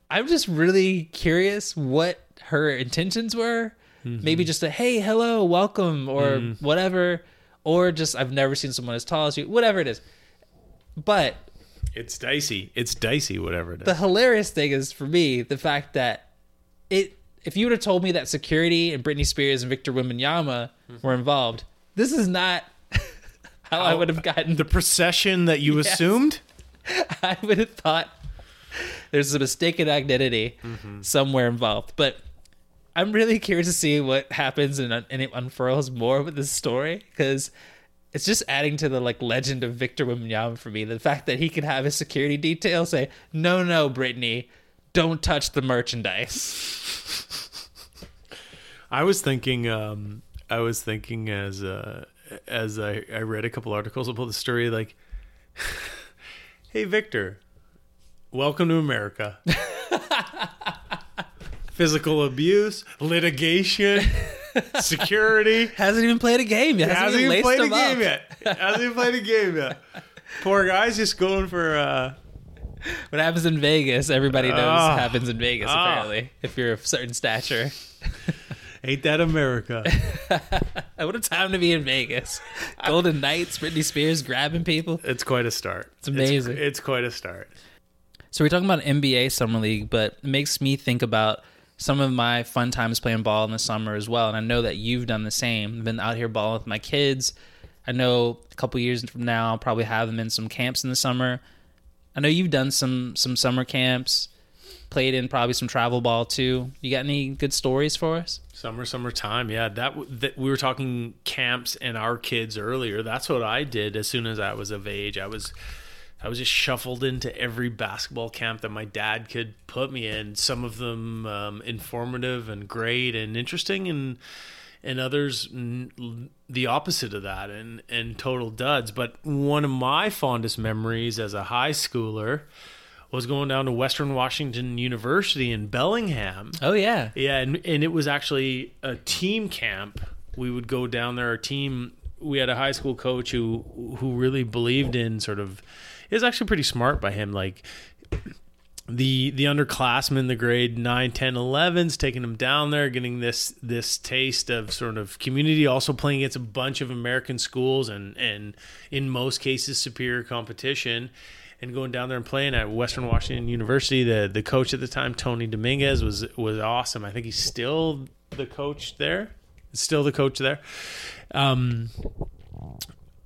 I'm just really curious what her intentions were. Maybe mm-hmm. just a hey, hello, welcome, or mm-hmm. whatever. Or just I've never seen someone as tall as you, whatever it is. But It's dicey. It's dicey, whatever it is. the hilarious thing is for me the fact that it if you would have told me that security and Britney Spears and Victor Wembanyama mm-hmm. were involved, this is not (laughs) how I would have gotten. the procession that you Yes. assumed? (laughs) I would have thought there's a mistaken identity somewhere involved, but I'm really curious to see what happens and, and it unfurls more with this story because it's just adding to the like legend of Victor Wembanyama for me. The fact that he can have his security detail say, "No, no, Britney, don't touch the merchandise." I was thinking um I was thinking as uh as I, I read a couple articles about the story like (laughs) Hey Victor, welcome to America. (laughs) Physical abuse, litigation, (laughs) security. Hasn't even played a game yet. Hasn't even laced played a game up. yet. Hasn't even played a game yet. (laughs) Poor guy's just going for uh What happens in Vegas, everybody knows Ah. happens in Vegas. Ah. Apparently, if you're of certain stature. (laughs) ain't that America. What a time to be in Vegas. Golden Knights, Britney Spears grabbing people. It's quite a start. It's amazing. It's, quite a start. So we're talking about NBA Summer League, but it makes me think about some of my fun times playing ball in the summer as well. And I know that you've done the same. I've been out here balling with my kids. I know a couple years from now I'll probably have them in some camps in the summer. I know you've done some some summer camps, played in probably some travel ball too. You got any good stories for us? Summer, summertime, yeah. That, that we were talking camps and our kids earlier. That's what I did as soon as I was of age. I was, I was just shuffled into every basketball camp that my dad could put me in. Some of them um, informative and great and interesting, and and others n- the opposite of that and and total duds. But one of my fondest memories as a high schooler was going down to Western Washington University in Bellingham. Oh yeah. Yeah, and, and it was actually a team camp. We would go down there. Our team, we had a high school coach who who really believed in sort of. Was actually pretty smart by him. Like the the underclassmen, the grade 9, 10, 11s, taking them down there, getting this this taste of sort of community. Also playing against a bunch of American schools and and in most cases superior competition and going down there and playing at Western Washington University. The the coach at the time, Tony Dominguez, was was awesome. I think he's still the coach there. Still the coach there. Um,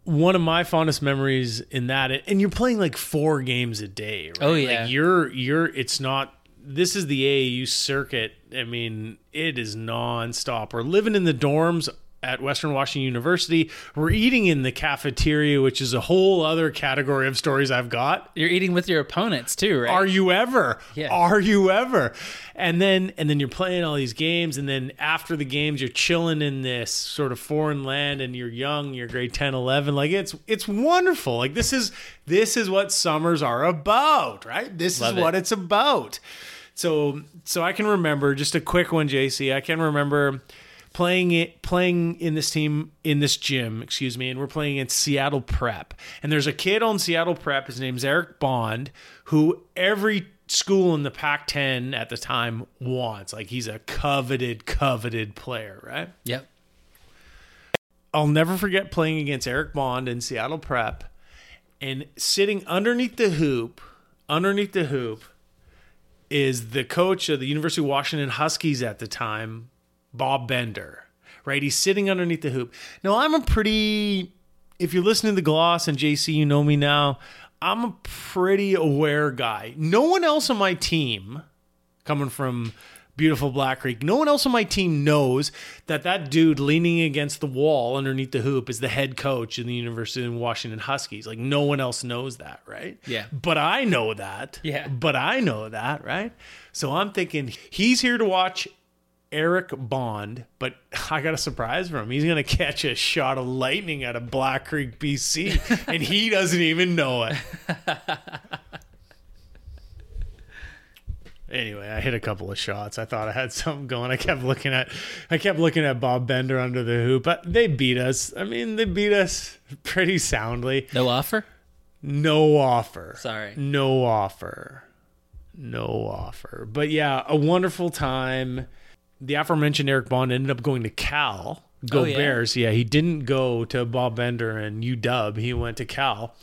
one of my fondest memories in that, and you're playing like four games a day. Right? Oh, yeah. like you're you're. It's not. This is the AAU circuit. I mean, it is nonstop. We're living in the dorms at Western Washington University. We're eating in the cafeteria, which is a whole other category of stories I've got. You're eating with your opponents too, right? Are you ever? Yeah. Are you ever? And then and then you're playing all these games and then after the games you're chilling in this sort of foreign land and you're young, you're grade 10, 11. Like it's it's wonderful. Like this is this is what summers are about, right? This Love is what it's about. So so I can remember just a quick one, JC. I can remember playing it playing in this team in this gym, excuse me, and we're playing in Seattle Prep. And there's a kid on Seattle Prep, his name's Eric Bond, who every school in the Pac-10 at the time wants. Like he's a coveted coveted player, right? Yep. I'll never forget playing against Eric Bond in Seattle Prep and sitting underneath the hoop, underneath the hoop is the coach of the University of Washington Huskies at the time, Bob Bender. Right? He's sitting underneath the hoop. Now, I'm a pretty if you're listening to the gloss and JC, you know me now, I'm a pretty aware guy. No one else on my team coming from beautiful Black Creek. No one else on my team knows that that dude leaning against the wall underneath the hoop is the head coach in the University of Washington Huskies. Like no one else knows that, right? Yeah. But I know that. Yeah. But I know that, right? So I'm thinking he's here to watch Eric Bond, but (laughs) I got a surprise for him. He's going to catch a shot of lightning out of Black Creek, BC, (laughs) and he doesn't even know it. Anyway, I hit a couple of shots. I thought I had something going. I kept looking at, I kept looking at Bob Bender under the hoop, but they beat us. I mean, they beat us pretty soundly. No offer. No offer. Sorry. No offer. No offer. But yeah, a wonderful time. The aforementioned Eric Bond ended up going to Cal. Go Oh, yeah? Bears. Yeah, he didn't go to Bob Bender and UW. He went to Cal.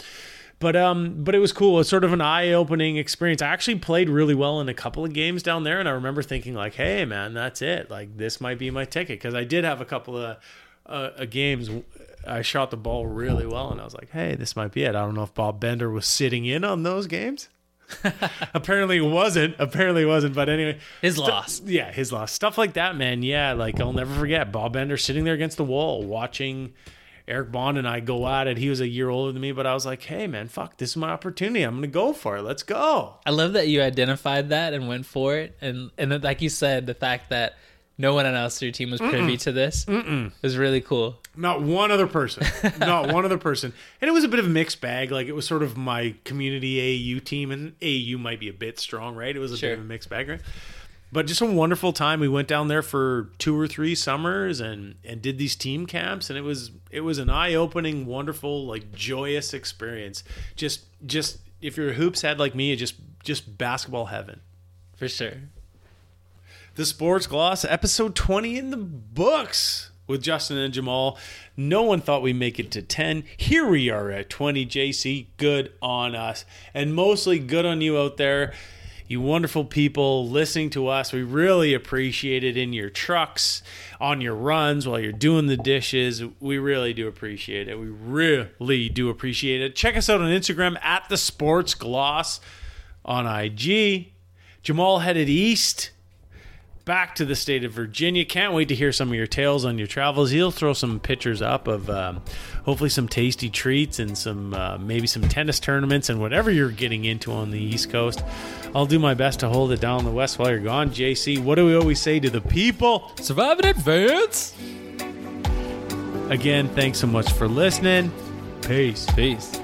But um, but it was cool. It's sort of an eye-opening experience. I actually played really well in a couple of games down there, and I remember thinking like, "Hey, man, that's it. Like this might be my ticket." Because I did have a couple of uh, uh, games. I shot the ball really well, and I was like, "Hey, this might be it." I don't know if Bob Bender was sitting in on those games. (laughs) Apparently, it wasn't. Apparently, it wasn't. But anyway, His loss. yeah, his loss. Stuff like that, man. Yeah, like I'll never forget Bob Bender sitting there against the wall watching Eric Bond and I go at it. He was a year older than me, but I was like, hey, man, fuck, this is my opportunity. I'm going to go for it. Let's go. I love that you identified that and went for it, and and then, like you said, the fact that no one else on your team was privy to this was really cool. Not one other person. (laughs) Not one other person. And it was a bit of a mixed bag. Like it was sort of my community AU team, and AU might be a bit strong, right? It was a Sure. bit of a mixed bag, right? But just a wonderful time. We went down there for two or three summers and and did these team camps, and it was it was an eye opening, wonderful, like joyous experience. Just just if you're a hoops head like me, it just just basketball heaven. For sure. The Sports Gloss, episode 20 in the books with Justin and Jamaal. No one thought we'd make it to 10. Here we are at 20, JC. Good on us. And mostly good on you out there, you wonderful people listening to us. We really appreciate it in your trucks, on your runs, while you're doing the dishes. We really do appreciate it. We really do appreciate it. Check us out on Instagram at the Sports Gloss on IG. Jamaal headed east back to the state of Virginia. Can't wait to hear some of your tales on your travels. He'll throw some pictures up of um, hopefully some tasty treats and some uh, maybe some tennis tournaments and whatever you're getting into on the East Coast. I'll do my best to hold it down in the West while you're gone. JC, what do we always say to the people? Survive in advance. Again, thanks so much for listening. Peace. Peace.